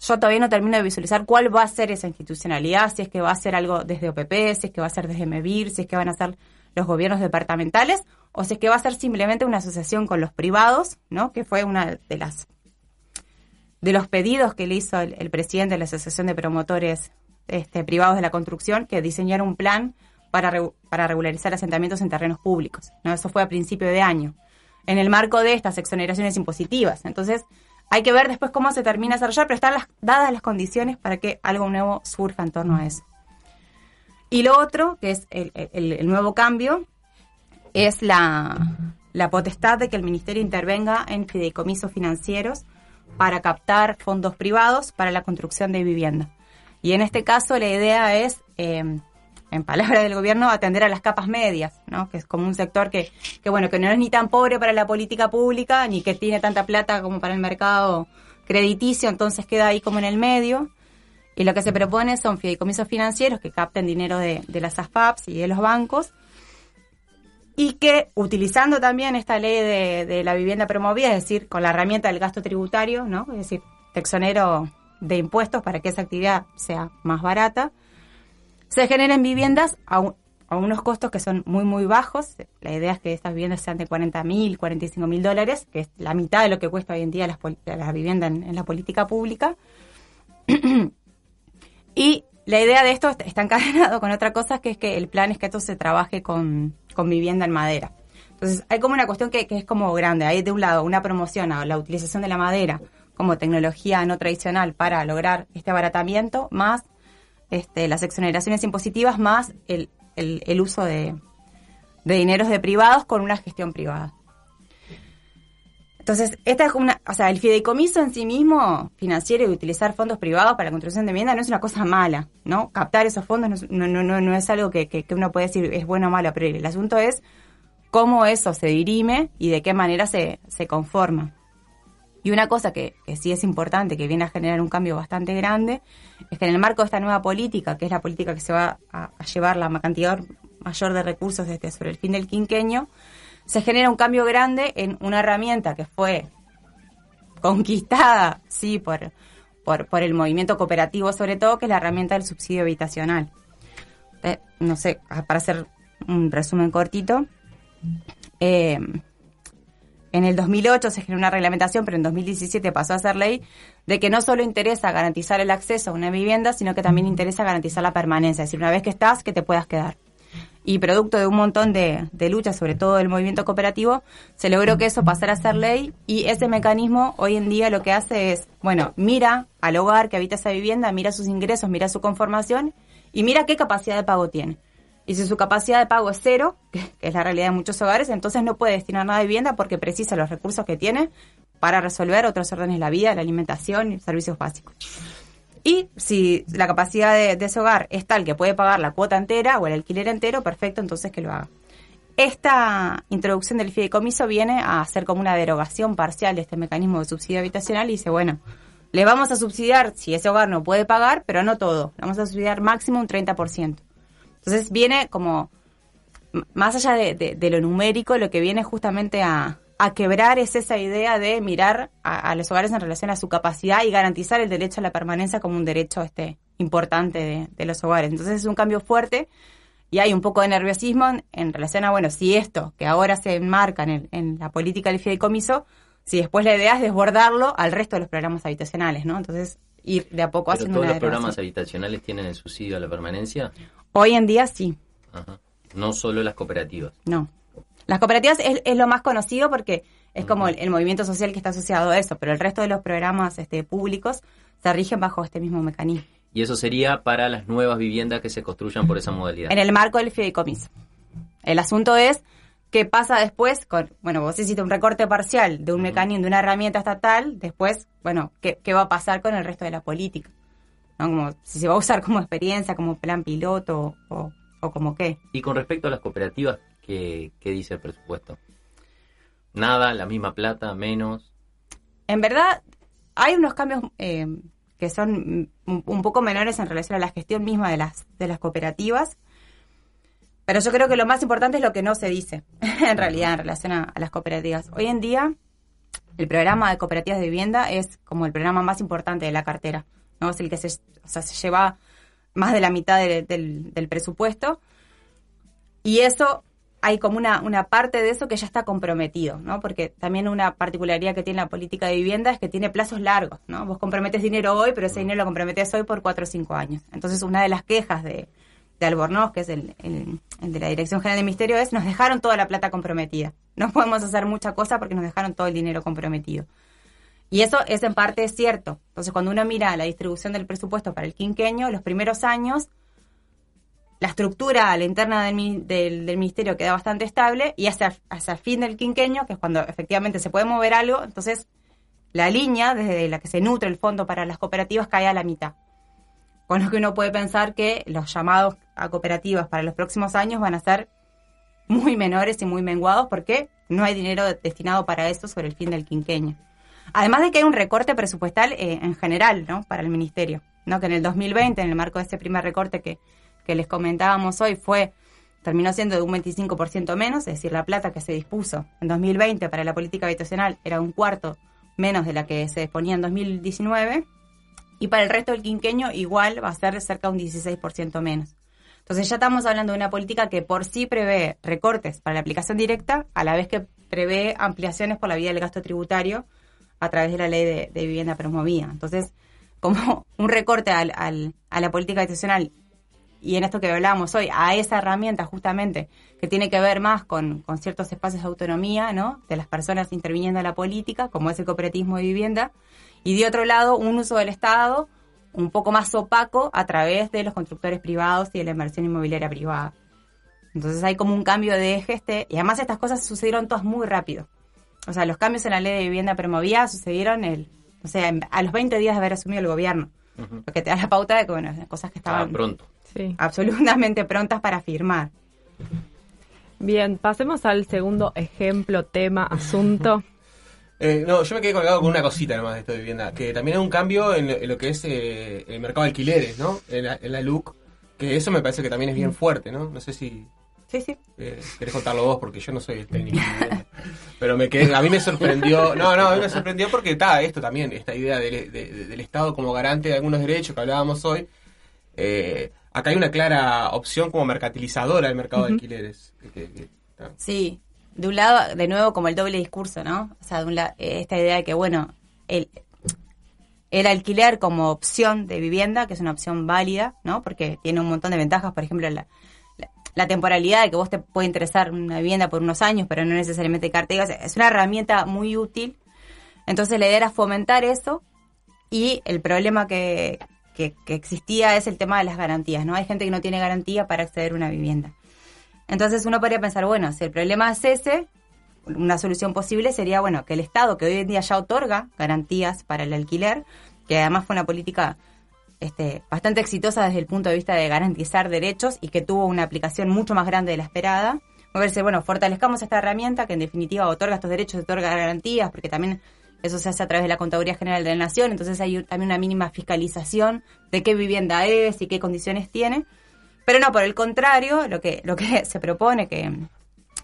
yo todavía no termino de visualizar cuál va a ser esa institucionalidad, si es que va a ser algo desde OPP, si es que va a ser desde MEVIR, si es que van a ser los gobiernos departamentales o si es que va a ser simplemente una asociación con los privados, ¿no? Que fue una de las de los pedidos que le hizo el, presidente de la Asociación de Promotores este, Privados de la Construcción, que diseñara un plan para, re, para regularizar asentamientos en terrenos públicos. ¿no? Eso fue a principio de año, en el marco de estas exoneraciones impositivas. Entonces, hay que ver después cómo se termina de desarrollar, pero están las, dadas las condiciones para que algo nuevo surja en torno a eso. Y lo otro, que es el nuevo cambio, es la, la, potestad de que el Ministerio intervenga en fideicomisos financieros para captar fondos privados para la construcción de vivienda. Y en este caso la idea es, eh, en palabras del gobierno, atender a las capas medias, que es como un sector que, que, bueno, que no es ni tan pobre para la política pública, ni que tiene tanta plata como para el mercado crediticio, entonces queda ahí como en el medio. Y lo que se propone son fideicomisos financieros que capten dinero de, de las AFAPs y de los bancos y que utilizando también esta ley de, de, la vivienda promovida, es decir, con la herramienta del gasto tributario, ¿no? Es decir, te exonero de impuestos para que esa actividad sea más barata, se generen viviendas a, un- a unos costos que son muy, muy bajos. La idea es que estas viviendas sean de 40 mil, 45 mil dólares, que es la mitad de lo que cuesta hoy en día las la vivienda en, en la política pública. y la idea de esto está encadenado con otra cosa, que es que el plan es que esto se trabaje con, con vivienda en madera. Entonces, hay como una cuestión que, que es como grande. Hay de un lado una promoción a la utilización de la madera como tecnología no tradicional para lograr este abaratamiento, más este, las exoneraciones impositivas, más el, el- uso de, de dineros de privados con una gestión privada. Entonces, esta es una, o sea, el fideicomiso en sí mismo, financiero y utilizar fondos privados para la construcción de vivienda no es una cosa mala, ¿no? Captar esos fondos no, no, no, no, es algo que, que- que uno puede decir es bueno o malo, pero el asunto es cómo eso se dirime y de qué manera se, se conforma. Y una cosa que, que sí es importante, que viene a generar un cambio bastante grande, es que en el marco de esta nueva política, que es la política que se va a, llevar la cantidad mayor de recursos desde sobre el fin del quinquenio, se genera un cambio grande en una herramienta que fue conquistada, sí, por, por, por el movimiento cooperativo sobre todo, que es la herramienta del subsidio habitacional. Eh, no sé, para hacer un resumen cortito, eh, en el 2008 se generó una reglamentación, pero en 2017 pasó a ser ley, de que no solo interesa garantizar el acceso a una vivienda, sino que también interesa garantizar la permanencia, es decir, una vez que estás, que te puedas quedar. Y producto de un montón de, de luchas, sobre todo del movimiento cooperativo, se logró que eso pasara a ser ley y ese mecanismo hoy en día lo que hace es, bueno, mira al hogar que habita esa vivienda, mira sus ingresos, mira su conformación y mira qué capacidad de pago tiene. Y si su capacidad de pago es cero, que, es la realidad de muchos hogares, entonces no puede destinar nada a vivienda porque precisa los recursos que tiene para resolver otros órdenes de la vida, la alimentación y servicios básicos. Y si la capacidad de, ese hogar es tal que puede pagar la cuota entera o el alquiler entero, perfecto, entonces que lo haga. Esta introducción del fideicomiso viene a ser como una derogación parcial de este mecanismo de subsidio habitacional y dice, bueno, le vamos a subsidiar si ese hogar no puede pagar, pero no todo. Le vamos a subsidiar máximo un 30%. Entonces viene como, más allá de, de- de lo numérico, lo que viene justamente a, a quebrar es esa idea de mirar a, a los hogares en relación a su capacidad y garantizar el derecho a la permanencia como un derecho este importante de, de los hogares. Entonces es un cambio fuerte y hay un poco de nerviosismo en, en relación a, bueno, si esto que ahora se enmarca en, el- en la política del fideicomiso, si después la idea es desbordarlo al resto de los programas habitacionales, ¿no? Entonces ir de a poco Pero haciendo todos una los programas habitacionales tienen el subsidio a la permanencia. Hoy en día sí, Ajá. No solo las cooperativas. No. Las cooperativas es, es lo más conocido porque es como el, el movimiento social que está asociado a eso, pero el resto de los programas este, públicos se rigen bajo este mismo mecanismo, Y eso sería para las nuevas viviendas que se construyan por esa modalidad. en el marco del fideicomiso. El asunto es qué pasa después con, bueno, vos hiciste un recorte parcial de un mecanismo, de una herramienta estatal, después, bueno, ¿qué, qué va a pasar con el resto de la política? ¿No? Como si se va a usar como experiencia, como plan piloto o, o como qué. Y con respecto a las cooperativas, ¿qué, dice el presupuesto? Nada, la misma plata, menos. En verdad, hay unos cambios eh, que son un, poco menores en relación a la gestión misma de las, de las cooperativas. Pero yo creo que lo más importante es lo que no se dice, en realidad, en relación a, las cooperativas. Hoy en día, el programa de cooperativas de vivienda es como el programa más importante de la cartera. ¿no? Es el que se, o sea, se lleva más de la mitad de- del, del presupuesto. Y eso, hay como una, una parte de eso que ya está comprometido, ¿no? Porque también una particularidad que tiene la política de vivienda es que tiene plazos largos, ¿no? Vos comprometes dinero hoy, pero ese dinero lo comprometes hoy por cuatro o cinco años. Entonces, una de las quejas de, de Albornoz, que es el, el- el de la Dirección General del Ministerio, es nos dejaron toda la plata comprometida. No podemos hacer mucha cosa porque nos dejaron todo el dinero comprometido. Y eso es en parte cierto. Entonces, cuando uno mira la distribución del presupuesto para el quinquenio, los primeros años, la estructura a la interna del, mi- del- del ministerio queda bastante estable y hacia, el fin del quinquenio, que es cuando efectivamente se puede mover algo, entonces la línea desde la que se nutre el fondo para las cooperativas cae a la mitad. Con lo que uno puede pensar que los llamados a cooperativas para los próximos años van a ser muy menores y muy menguados porque no hay dinero destinado para eso sobre el fin del quinquenio. Además de que hay un recorte presupuestal eh, en general, ¿no? Para el ministerio, ¿no? Que en el 2020, en el marco de este primer recorte que, que les comentábamos hoy, fue terminó siendo de un 25% menos, es decir, la plata que se dispuso en 2020 para la política habitacional era un cuarto menos de la que se disponía en 2019, y para el resto del quinquenio igual va a ser cerca de un 16% menos. Entonces ya estamos hablando de una política que por sí prevé recortes para la aplicación directa, a la vez que prevé ampliaciones por la vía del gasto tributario a través de la ley de, vivienda promovida. Entonces, como un recorte al, al- a la política institucional y en esto que hablábamos hoy, a esa herramienta justamente que tiene que ver más con, con ciertos espacios de autonomía, ¿no? De las personas interviniendo en la política, como es el cooperativismo de vivienda, y de otro lado, un uso del Estado un poco más opaco a través de los constructores privados y de la inversión inmobiliaria privada. Entonces hay como un cambio de eje este, y además estas cosas sucedieron todas muy rápido. O sea, los cambios en la ley de vivienda promovida sucedieron el, o sea, a los 20 días de haber asumido el gobierno. Lo que te da la pauta de que, bueno, cosas que Ah, estaban pronto. Sí. absolutamente prontas para firmar. Bien, pasemos al segundo ejemplo, tema, asunto. Eh, no, yo me quedé colgado con una cosita nomás de esto de vivienda, que también es un cambio en, lo- en lo que es eh, el mercado de alquileres, ¿no? En la, en la LUC, que eso me parece que también es bien fuerte, ¿no? No sé si Sí, sí. eh, querés contarlo vos, porque yo no soy el técnico. Pero me quedé, a mí me sorprendió, no, no, a mí me sorprendió porque está esto también, esta idea del, de- de- del Estado como garante de algunos derechos que hablábamos hoy. Eh, acá hay una clara opción como mercantilizadora del mercado de alquileres. que- que-. Sí, de un lado, de nuevo, como el doble discurso, ¿no? O sea, de un la- eh, esta idea de que, bueno, el, el alquiler como opción de vivienda, que es una opción válida, ¿no? Porque tiene un montón de ventajas, por ejemplo, la, la, la temporalidad de que vos te puede interesar una vivienda por unos años, pero no necesariamente. O sea, es una herramienta muy útil. Entonces, la idea era fomentar eso y el problema que, que, que existía es el tema de las garantías, ¿no? Hay gente que no tiene garantía para acceder a una vivienda. Entonces uno podría pensar, bueno, si el problema es ese, una solución posible sería, bueno, que el Estado, que hoy en día ya otorga garantías para el alquiler, que además fue una política este, bastante exitosa desde el punto de vista de garantizar derechos y que tuvo una aplicación mucho más grande de la esperada. Me parece, bueno, fortalezcamos esta herramienta que en definitiva otorga estos derechos, otorga garantías, porque también eso se hace a través de la Contaduría General de la Nación, entonces hay también una mínima fiscalización de qué vivienda es y qué condiciones tiene. Pero no, por el contrario, lo que, lo que se propone, que, en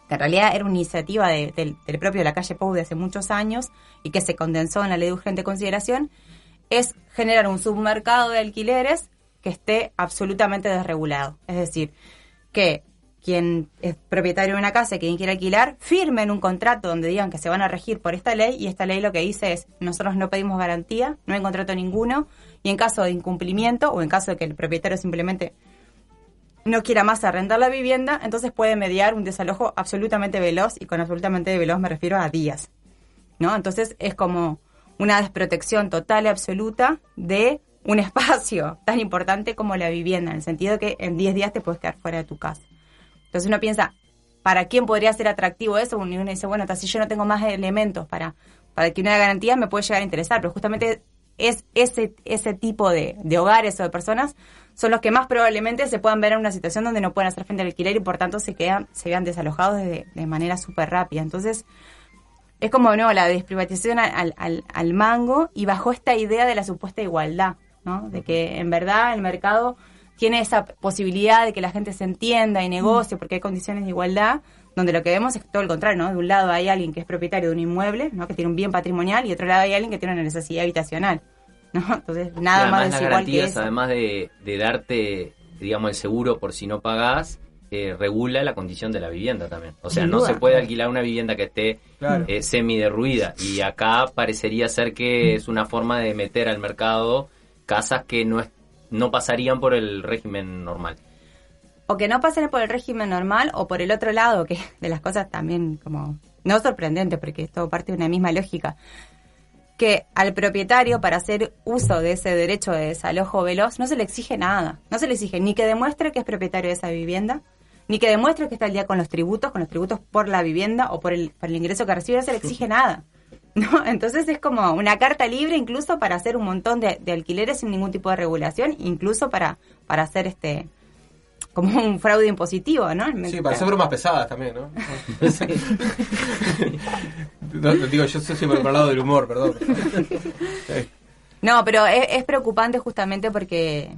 realidad era una iniciativa de- del, del propio de la calle Pou de hace muchos años y que se condensó en la ley de urgente consideración, es generar un submercado de alquileres que esté absolutamente desregulado. Es decir, que quien es propietario de una casa y quien quiere alquilar, firmen un contrato donde digan que se van a regir por esta ley y esta ley lo que dice es, nosotros no pedimos garantía, no hay contrato ninguno y en caso de incumplimiento o en caso de que el propietario simplemente no quiera más arrendar la vivienda, entonces puede mediar un desalojo absolutamente veloz y con absolutamente veloz me refiero a días. ¿No? Entonces es como una desprotección total y absoluta de un espacio tan importante como la vivienda, en el sentido que en 10 días te puedes quedar fuera de tu casa. Entonces uno piensa, ¿para quién podría ser atractivo eso? Y uno dice, bueno, si yo no tengo más elementos para, para que una garantía me puede llegar a interesar, pero justamente es ese, ese tipo de, de hogares o de personas son los que más probablemente se puedan ver en una situación donde no pueden hacer frente al alquiler y por tanto se quedan, se vean desalojados de, de manera súper rápida. Entonces, es como no la desprivatización al, al, al mango y bajo esta idea de la supuesta igualdad, ¿no? De que en verdad el mercado tiene esa posibilidad de que la gente se entienda y negocie porque hay condiciones de igualdad, donde lo que vemos es todo el contrario, ¿no? De un lado hay alguien que es propietario de un inmueble, ¿no? Que tiene un bien patrimonial y de otro lado hay alguien que tiene una necesidad habitacional, ¿no? Entonces, nada más además las desigual que garantías, eso. además de, de darte, digamos, el seguro por si no pagás, eh, regula la condición de la vivienda también. O sea, Sin no duda. se puede alquilar una vivienda que esté Claro. eh, semi derruida. Y acá parecería ser que es una forma de meter al mercado casas que no, es- no pasarían por el régimen normal. o que no pasen por el régimen normal o por el otro lado, que de las cosas también como no sorprendente porque es todo parte de una misma lógica, que al propietario para hacer uso de ese derecho de desalojo veloz no se le exige nada, no se le exige ni que demuestre que es propietario de esa vivienda, ni que demuestre que está al día con los tributos, con los tributos por la vivienda o por el, por el ingreso que recibe, no se le exige nada. ¿no? Entonces es como una carta libre incluso para hacer un montón de, de alquileres sin ningún tipo de regulación, incluso para, para hacer este como un fraude impositivo, ¿no? Sí, para hacer bromas pesadas también, ¿no? no, digo, yo soy siempre por el lado del humor, perdón. No, pero es, es preocupante justamente porque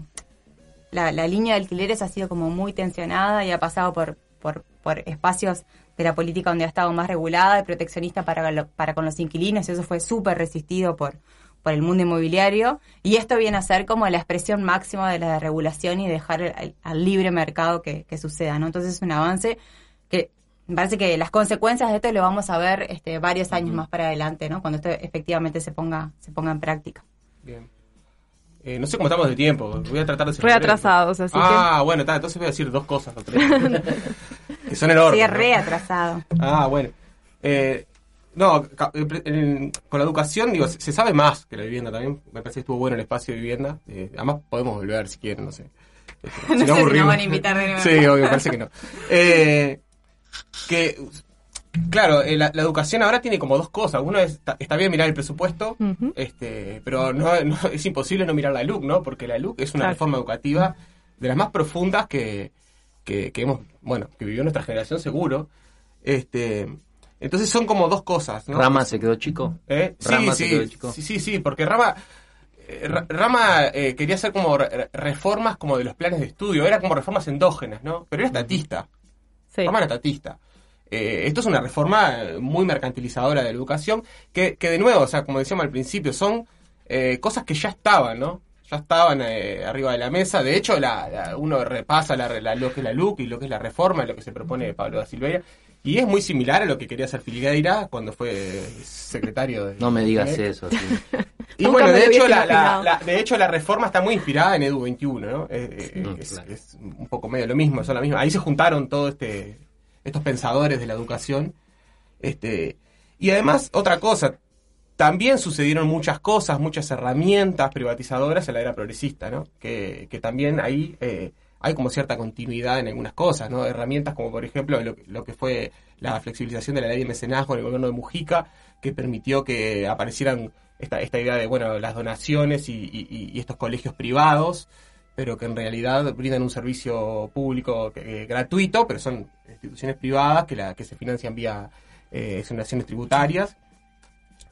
la, la línea de alquileres ha sido como muy tensionada y ha pasado por, por, por espacios de la política donde ha estado más regulada y proteccionista para, lo- para con los inquilinos y eso fue súper resistido por, por el mundo inmobiliario y esto viene a ser como la expresión máxima de la regulación y dejar al, al libre mercado que, que suceda, ¿no? Entonces es un avance que me parece que las consecuencias de esto lo vamos a ver este, varios años más para adelante, ¿no? Cuando esto efectivamente se ponga, se ponga en práctica. Bien. Eh, no sé cómo estamos de tiempo. Voy a tratar de ser Re breve. atrasados, así Ah, bueno, está, entonces voy a decir dos cosas o tres. que son enormes. Sí, ¿no? re atrasado. Ah, bueno. Eh, no, eh, con la educación, digo, se, sabe más que la vivienda también. Me parece que estuvo bueno el espacio de vivienda. Eh, además, podemos volver si quieren, no sé. Este, No sé si nos van a invitar de nuevo. Sí, obvio, me parece que no. Eh, que, claro, eh, la, la educación ahora tiene como dos cosas. Uno es, está, está bien mirar el presupuesto, este, pero no, no- es imposible no mirar la LUC, ¿no? Porque la LUC es una Claro. reforma educativa de las más profundas que, que, que hemos, bueno, que vivió nuestra generación seguro. Este, entonces son como dos cosas, ¿no? Rama se quedó chico. ¿Eh? Sí, Rama se quedó sí, chico. sí, sí, sí, porque Rama, eh, Ra- Rama eh, quería hacer como re- reformas como de los planes de estudio, era como reformas endógenas, ¿no? Pero era estatista, Sí. Rama era estatista. Eh, esto es una reforma eh, muy mercantilizadora de la educación, que, que de nuevo, o sea, como decíamos al principio, son eh, cosas que ya estaban, ¿no? Ya estaban eh, arriba de la mesa. De hecho, la, la- uno repasa la, la- lo que es la LUC y lo que es la reforma, lo que se propone Pablo da Silveira, y es muy similar a lo que quería hacer Filgueira cuando fue secretario de... No me digas de- eso. sí. y Nunca bueno, de hecho, la, la- imaginado. la- de hecho, la reforma está muy inspirada en Edu 21, ¿no? Eh, eh, Mm, es, claro. es un poco medio lo mismo, son la misma. Ahí se juntaron todos este, estos pensadores de la educación. Este, y además, otra cosa, también sucedieron muchas cosas, muchas herramientas privatizadoras en la era progresista, ¿no? Que, que también ahí eh, hay como cierta continuidad en algunas cosas, ¿no? Herramientas como, por ejemplo, lo, que- lo que fue la flexibilización de la ley de mecenazgo en el gobierno de Mujica, que permitió que aparecieran esta, esta idea de, bueno, las donaciones y, y- y estos colegios privados, pero que en realidad brindan un servicio público gratuito, pero son instituciones privadas que, la, que se financian vía eh, tributarias.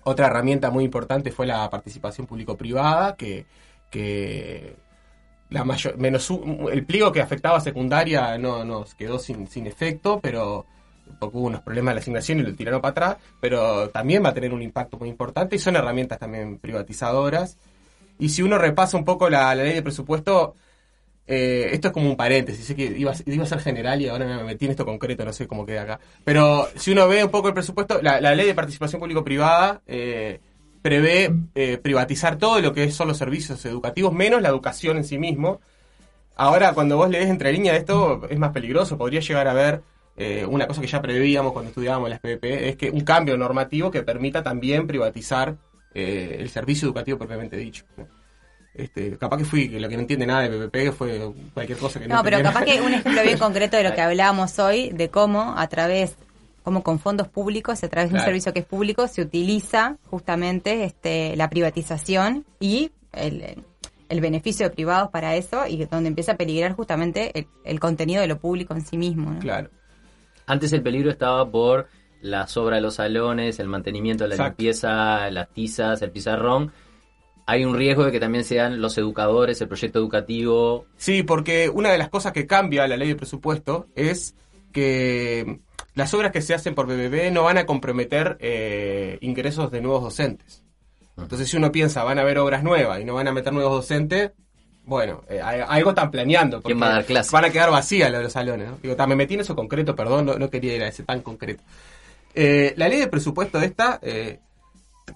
Otra herramienta muy importante fue la participación público-privada, que, que la mayor, menos el pliego que afectaba a secundaria no nos quedó sin, sin efecto, pero hubo unos problemas de la asignación y lo tiraron para atrás, pero también va a tener un impacto muy importante y son herramientas también privatizadoras. Y si uno repasa un poco la, ley de presupuesto, eh, esto es como un paréntesis, sé que iba, a- ser general y ahora me metí en esto concreto, no sé cómo queda acá. Pero si uno ve un poco el presupuesto, la, ley de participación público-privada eh, prevé eh, privatizar todo lo que son los servicios educativos, menos la educación en sí mismo. Ahora, cuando vos lees entre líneas esto, es más peligroso, podría llegar a eh, una cosa que ya preveíamos cuando estudiábamos las PPP, es que un cambio normativo que permita también privatizar eh, el servicio educativo propiamente dicho. ¿no? Este, capaz que fui, que lo que no entiende nada de PPP fue cualquier cosa que no No, pero entendiera. capaz que un ejemplo bien concreto de lo que hablábamos hoy, de cómo a través, como con fondos públicos, a través de un servicio que es público, se utiliza justamente este la privatización y el, el beneficio de privados para eso y donde empieza a peligrar justamente el, el contenido de lo público en sí mismo. ¿no? Claro. Antes el peligro estaba por la sobra de los salones, el mantenimiento de la Exacto. limpieza, las tizas, el pizarrón. Hay un riesgo de que también sean los educadores, el proyecto educativo. Sí, porque una de las cosas que cambia la ley de presupuesto es que las obras que se hacen por BBB no van a comprometer eh, ingresos de nuevos docentes. Entonces, si uno piensa, van a haber obras nuevas y no van a meter nuevos docentes, bueno, eh, algo están planeando. ¿Quién porque va a dar clase? Van a quedar vacías los, los salones. ¿no? Digo, me metí en eso concreto, perdón, no, no quería ir a ese tan concreto. Eh, la ley de presupuesto esta, eh,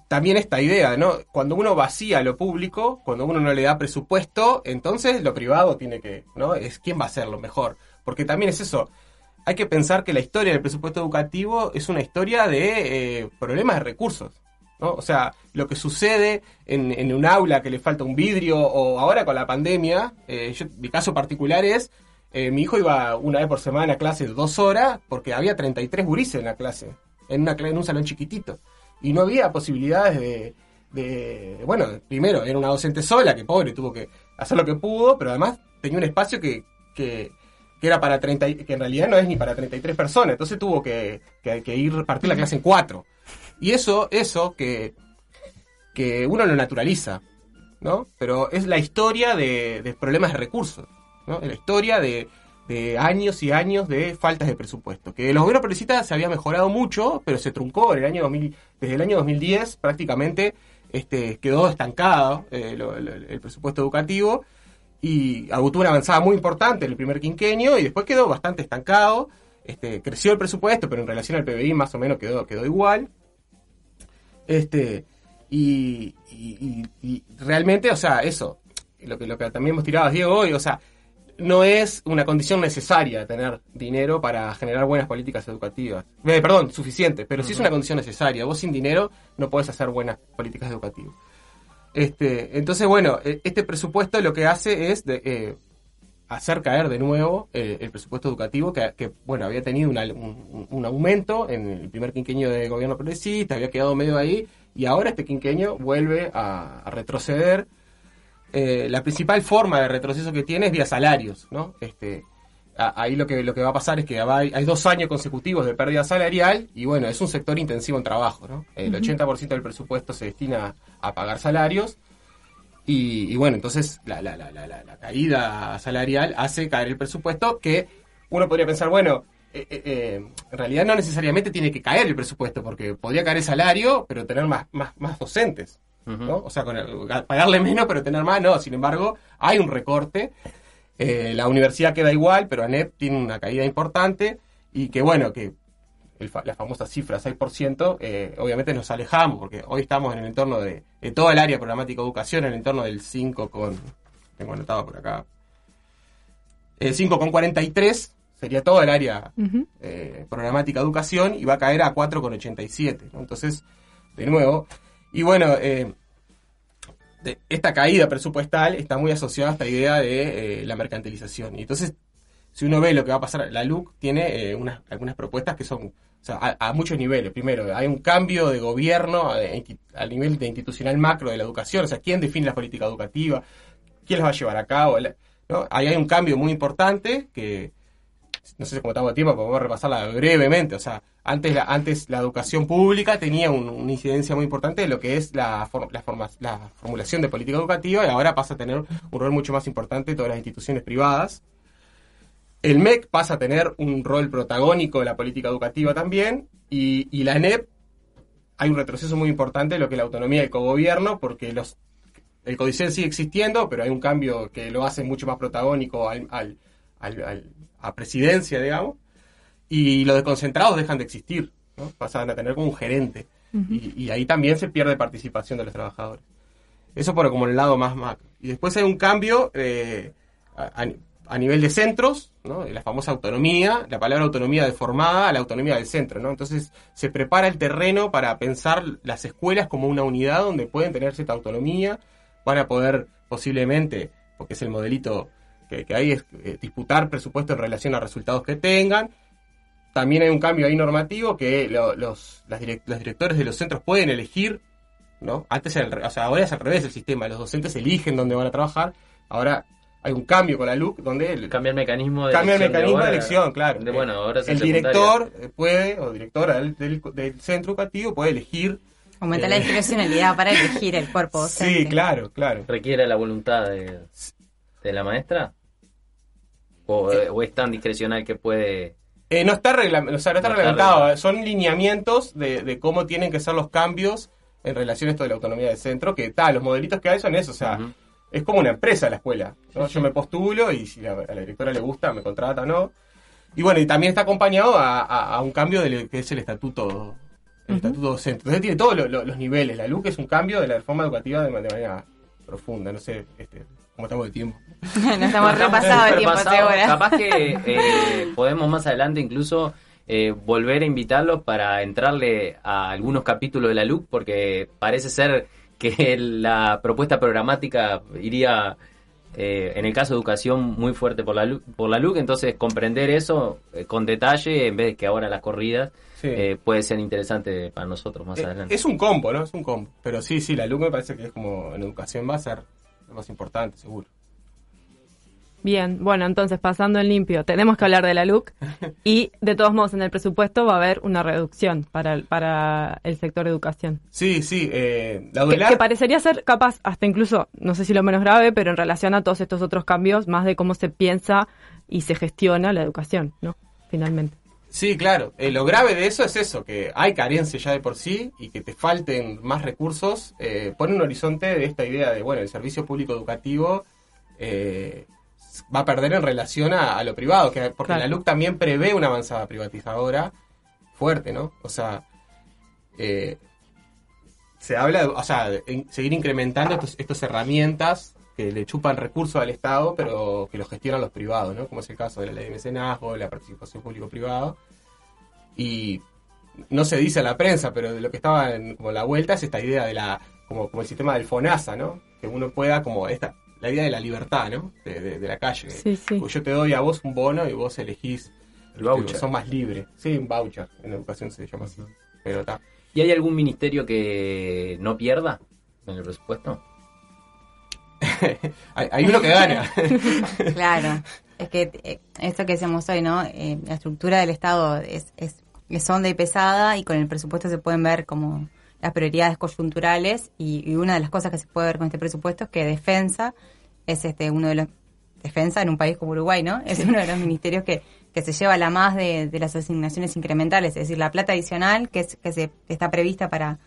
también esta idea, ¿no? Cuando uno vacía lo público, cuando uno no le da presupuesto, entonces lo privado tiene que, ¿no? Es quién va a hacerlo mejor. Porque también es eso. Hay que pensar que la historia del presupuesto educativo es una historia de eh, problemas de recursos. ¿no? O sea, lo que sucede en, en un aula que le falta un vidrio o ahora con la pandemia, eh, yo- mi caso particular es, eh, mi hijo iba una vez por semana a clase dos horas porque había 33 gurises en la clase, en, una, en un salón chiquitito. Y no había posibilidades de, de- bueno, primero era una docente sola, que pobre, tuvo que hacer lo que pudo, pero además tenía un espacio que, que, que era para 30, y- que en realidad no es ni para 33 personas, entonces tuvo que, que, que ir, partir la clase en cuatro. Y eso, eso que, que uno lo naturaliza, ¿no? Pero es la historia de, de problemas de recursos, ¿no? Es la historia de, de años y años de faltas de presupuesto. Que los gobiernos progresistas se había mejorado mucho, pero se truncó en el año 2000, desde el año 2010 prácticamente este, quedó estancado eh, lo- lo- el presupuesto educativo y tuvo una avanzada muy importante en el primer quinquenio y después quedó bastante estancado. Este, creció el presupuesto, pero en relación al PBI más o menos quedó, quedó igual. Este, y, y- y- y realmente, o sea, eso, lo que, lo que también hemos tirado a Diego hoy, o sea, no es una condición necesaria tener dinero para generar buenas políticas educativas. Eh, perdón, suficiente, pero sí es una condición necesaria. Vos sin dinero no podés hacer buenas políticas educativas. Este, entonces, bueno, eh, este presupuesto lo que hace es de, eh, hacer caer de nuevo eh, el presupuesto educativo que, que, bueno, había tenido una- un, un aumento en el primer quinquenio de gobierno progresista, había quedado medio ahí, y ahora este quinquenio vuelve a, a retroceder. Eh, la principal forma de retroceso que tiene es vía salarios, ¿no? Este, a- ahí lo que, lo que va a pasar es que hay, hay dos años consecutivos de pérdida salarial y bueno, es un sector intensivo en trabajo, ¿no? El 80% del presupuesto se destina a pagar salarios y, y bueno, entonces la, la, la, la, caída salarial hace caer el presupuesto que uno podría pensar, bueno, eh, eh, en realidad no necesariamente tiene que caer el presupuesto porque podría caer el salario, pero tener más, más, más docentes. ¿No? O sea, con el- pagarle menos, pero tener más, no. Sin embargo, hay un recorte. Eh, la universidad queda igual, pero ANEP tiene una caída importante y que, bueno, que el la famosa cifra 6%, eh, obviamente nos alejamos, porque hoy estamos en el entorno de, de toda el área programática de educación, en el entorno del 5 con, tengo anotado por acá, el 5 con 43 sería toda el área eh, programática educación y va a caer a 4,87. ¿no? Entonces, de nuevo, y bueno, eh, esta caída presupuestal está muy asociada a esta idea de eh, la mercantilización. Y entonces, si uno ve lo que va a pasar, la LUC tiene eh, unas, algunas propuestas que son o sea, a, muchos niveles. Primero, hay un cambio de gobierno a, nivel de institucional macro de la educación, o sea, quién define la política educativa, quién las va a llevar a cabo. ¿no? Ahí hay un cambio muy importante que, no sé cómo estamos de tiempo, pero vamos a repasarla brevemente. O sea, antes la, antes la educación pública tenía un- una incidencia muy importante de lo que es la, la, forma- la formulación de política educativa y ahora pasa a tener un rol mucho más importante de todas las instituciones privadas. El MEC pasa a tener un rol protagónico de la política educativa también y, la NEP hay un retroceso muy importante de lo que es la autonomía del cogobierno porque los el codicen sigue existiendo, pero hay un cambio que lo hace mucho más protagónico al- a presidencia, digamos, y los desconcentrados dejan de existir, ¿no? pasan a tener como un gerente, y, y ahí también se pierde participación de los trabajadores. Eso por como el lado más macro. Y después hay un cambio eh, a, a- a nivel de centros, ¿no? la famosa autonomía, la palabra autonomía deformada a la autonomía del centro. ¿no? Entonces se prepara el terreno para pensar las escuelas como una unidad donde pueden tener cierta autonomía, van a poder posiblemente, porque es el modelito que, que hay, es eh, disputar presupuesto en relación a resultados que tengan. También hay un cambio ahí normativo que lo- los, las direc- los directores de los centros pueden elegir, ¿no? Antes re- o sea, ahora es al revés el sistema, los docentes eligen dónde van a trabajar. Ahora hay un cambio con la LUC donde el, Cambia el mecanismo de cambia el elección mecanismo de elección, claro. De, bueno, ahora es el director eh, puede, o directora del, del- del centro educativo puede elegir. Aumenta Eh, la discrecionalidad para elegir el cuerpo docente. Sí, claro, claro. ¿Requiere la voluntad de, de la maestra? ¿O, Eh. o es tan discrecional que puede...? Eh, no está, regla- o sea, no está No está reglamentado, eh, son lineamientos de, de cómo tienen que ser los cambios en relación a esto de la autonomía del centro, que tal, los modelitos que hay son eso, o sea, es como una empresa la escuela. Yo me postulo y si a, a la directora le gusta, me contrata o no. Y bueno, y también está acompañado a, a- a un cambio de lo que es el estatuto el estatuto docente. Entonces tiene todos lo- lo- los niveles. La LUC es un cambio de la reforma educativa de manera profunda. No sé este, cómo estamos de tiempo. No estamos repasados de tiempo, seguro. Capaz que eh, podemos más adelante incluso eh, volver a invitarlos para entrarle a algunos capítulos de la LUC, porque parece ser que la propuesta programática iría, eh, en el caso de educación, muy fuerte por la, LUC, por la LUC, entonces comprender eso eh, con detalle, en vez de que ahora las corridas, Sí. eh, puede ser interesante para nosotros más Eh, adelante. es un combo, ¿no? Es un combo. Pero sí, sí, la LUC me parece que es como en educación va a ser lo más importante, seguro. Bien, bueno, entonces pasando en limpio, tenemos que hablar de la LUC y de todos modos en el presupuesto va a haber una reducción para el, para el sector educación. Sí, sí. Eh, la Que, que parecería ser capaz, hasta incluso, no sé si lo menos grave, pero en relación a todos estos otros cambios, más de cómo se piensa y se gestiona la educación, ¿no? Finalmente. Sí, claro. Eh, lo grave de eso es eso, que hay carencia ya de por sí y que te falten más recursos. Eh, pone un horizonte de esta idea de, bueno, el servicio público educativo eh, va a perder en relación a, a lo privado, que porque Claro. la LUC también prevé una avanzada privatizadora fuerte, ¿no? O sea, eh, se habla, de, o sea, de seguir incrementando estos, estas herramientas que le chupan recursos al Estado, pero que los gestionan los privados, ¿no? Como es el caso de la ley de mecenazgo, la participación público-privada. Y no se dice a la prensa, pero de lo que estaba en como la vuelta es esta idea de la, como, como el sistema del FONASA, ¿no? Que uno pueda, como esta, la idea de la libertad, ¿no? De, de- de la calle. Sí, sí. Pues yo te doy a vos un bono y vos elegís. El voucher. Son más libres. Sí, un voucher. En educación se llama así. Pero está. ¿Y hay algún ministerio que no pierda en el presupuesto? Hay, hay uno que gana. Claro, es que eh, esto que decíamos hoy, ¿no? Eh, la estructura del Estado es, es, es honda y pesada y con el presupuesto se pueden ver como las prioridades coyunturales y, y una de las cosas que se puede ver con este presupuesto es que defensa es este uno de los defensa en un país como Uruguay, ¿no? Es uno de los ministerios que, que se lleva la más de, de las asignaciones incrementales, es decir, la plata adicional que, es, que se está prevista para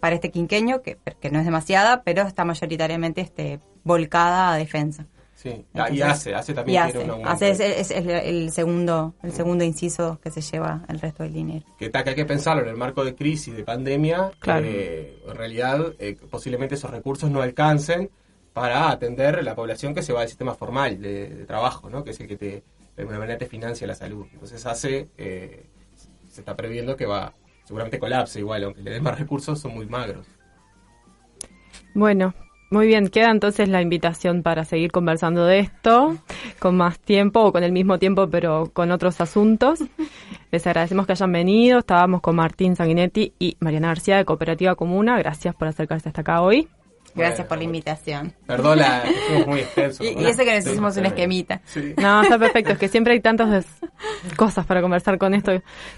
para este quinqueño, que, que no es demasiada, pero está mayoritariamente este volcada a defensa. Sí. Y hace, hace también tiene hace, un aumento. hace es, es- es el, segundo el segundo inciso que se lleva el resto del dinero. que, que hay que pensarlo en el marco de crisis, de pandemia, Claro. que en realidad eh, posiblemente esos recursos no alcancen para atender la población que se va al sistema formal de, trabajo, ¿no? que es el que te, de alguna manera te financia la salud. Entonces hace, eh, se está previendo que va, seguramente colapse igual, aunque le den más recursos, son muy magros. Bueno, muy bien. Queda entonces la invitación para seguir conversando de esto con más tiempo o con el mismo tiempo, pero con otros asuntos. Les agradecemos que hayan venido. Estábamos con Martín Sanguinetti y Mariana García de Cooperativa Comuna. Gracias por acercarse hasta acá hoy. Gracias Bueno, por la invitación. Perdón, la, que fuimos muy extensos. Y, y eso que nos Sí. hicimos un esquemita. Sí. No, está perfecto. Es que siempre hay tantas cosas para conversar con esto,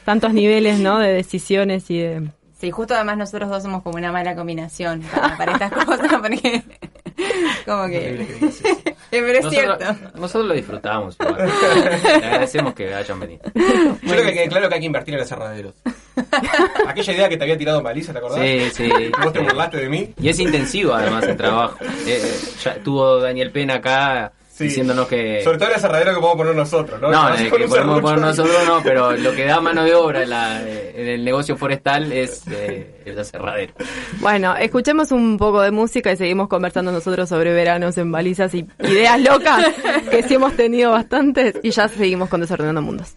tantos niveles, ¿no? De decisiones y de... Sí, justo además nosotros dos somos como una mala combinación para, para estas cosas, porque como que... Eh, Pero es cierto. Nosotros, nosotros lo disfrutamos. Le agradecemos que hayan venido. Yo creo que quede claro que hay que invertir en aserraderos. Aquella idea que te había tirado Malisa, ¿te acordás? Sí, sí. Que vos te burlaste de mí. Y es intensivo además el trabajo. Eh, eh, ya estuvo Daniel Pena acá Sí. diciéndonos que... Sobre todo el aserradero que podemos poner nosotros, ¿no? No, que podemos serrucho poner nosotros no, pero lo que da mano de obra en, la- en el negocio forestal es eh, el aserradero. Bueno, escuchemos un poco de música y seguimos conversando nosotros sobre veranos en balizas y ideas locas, que sí hemos tenido bastantes, y ya seguimos con Desordenando Mundos.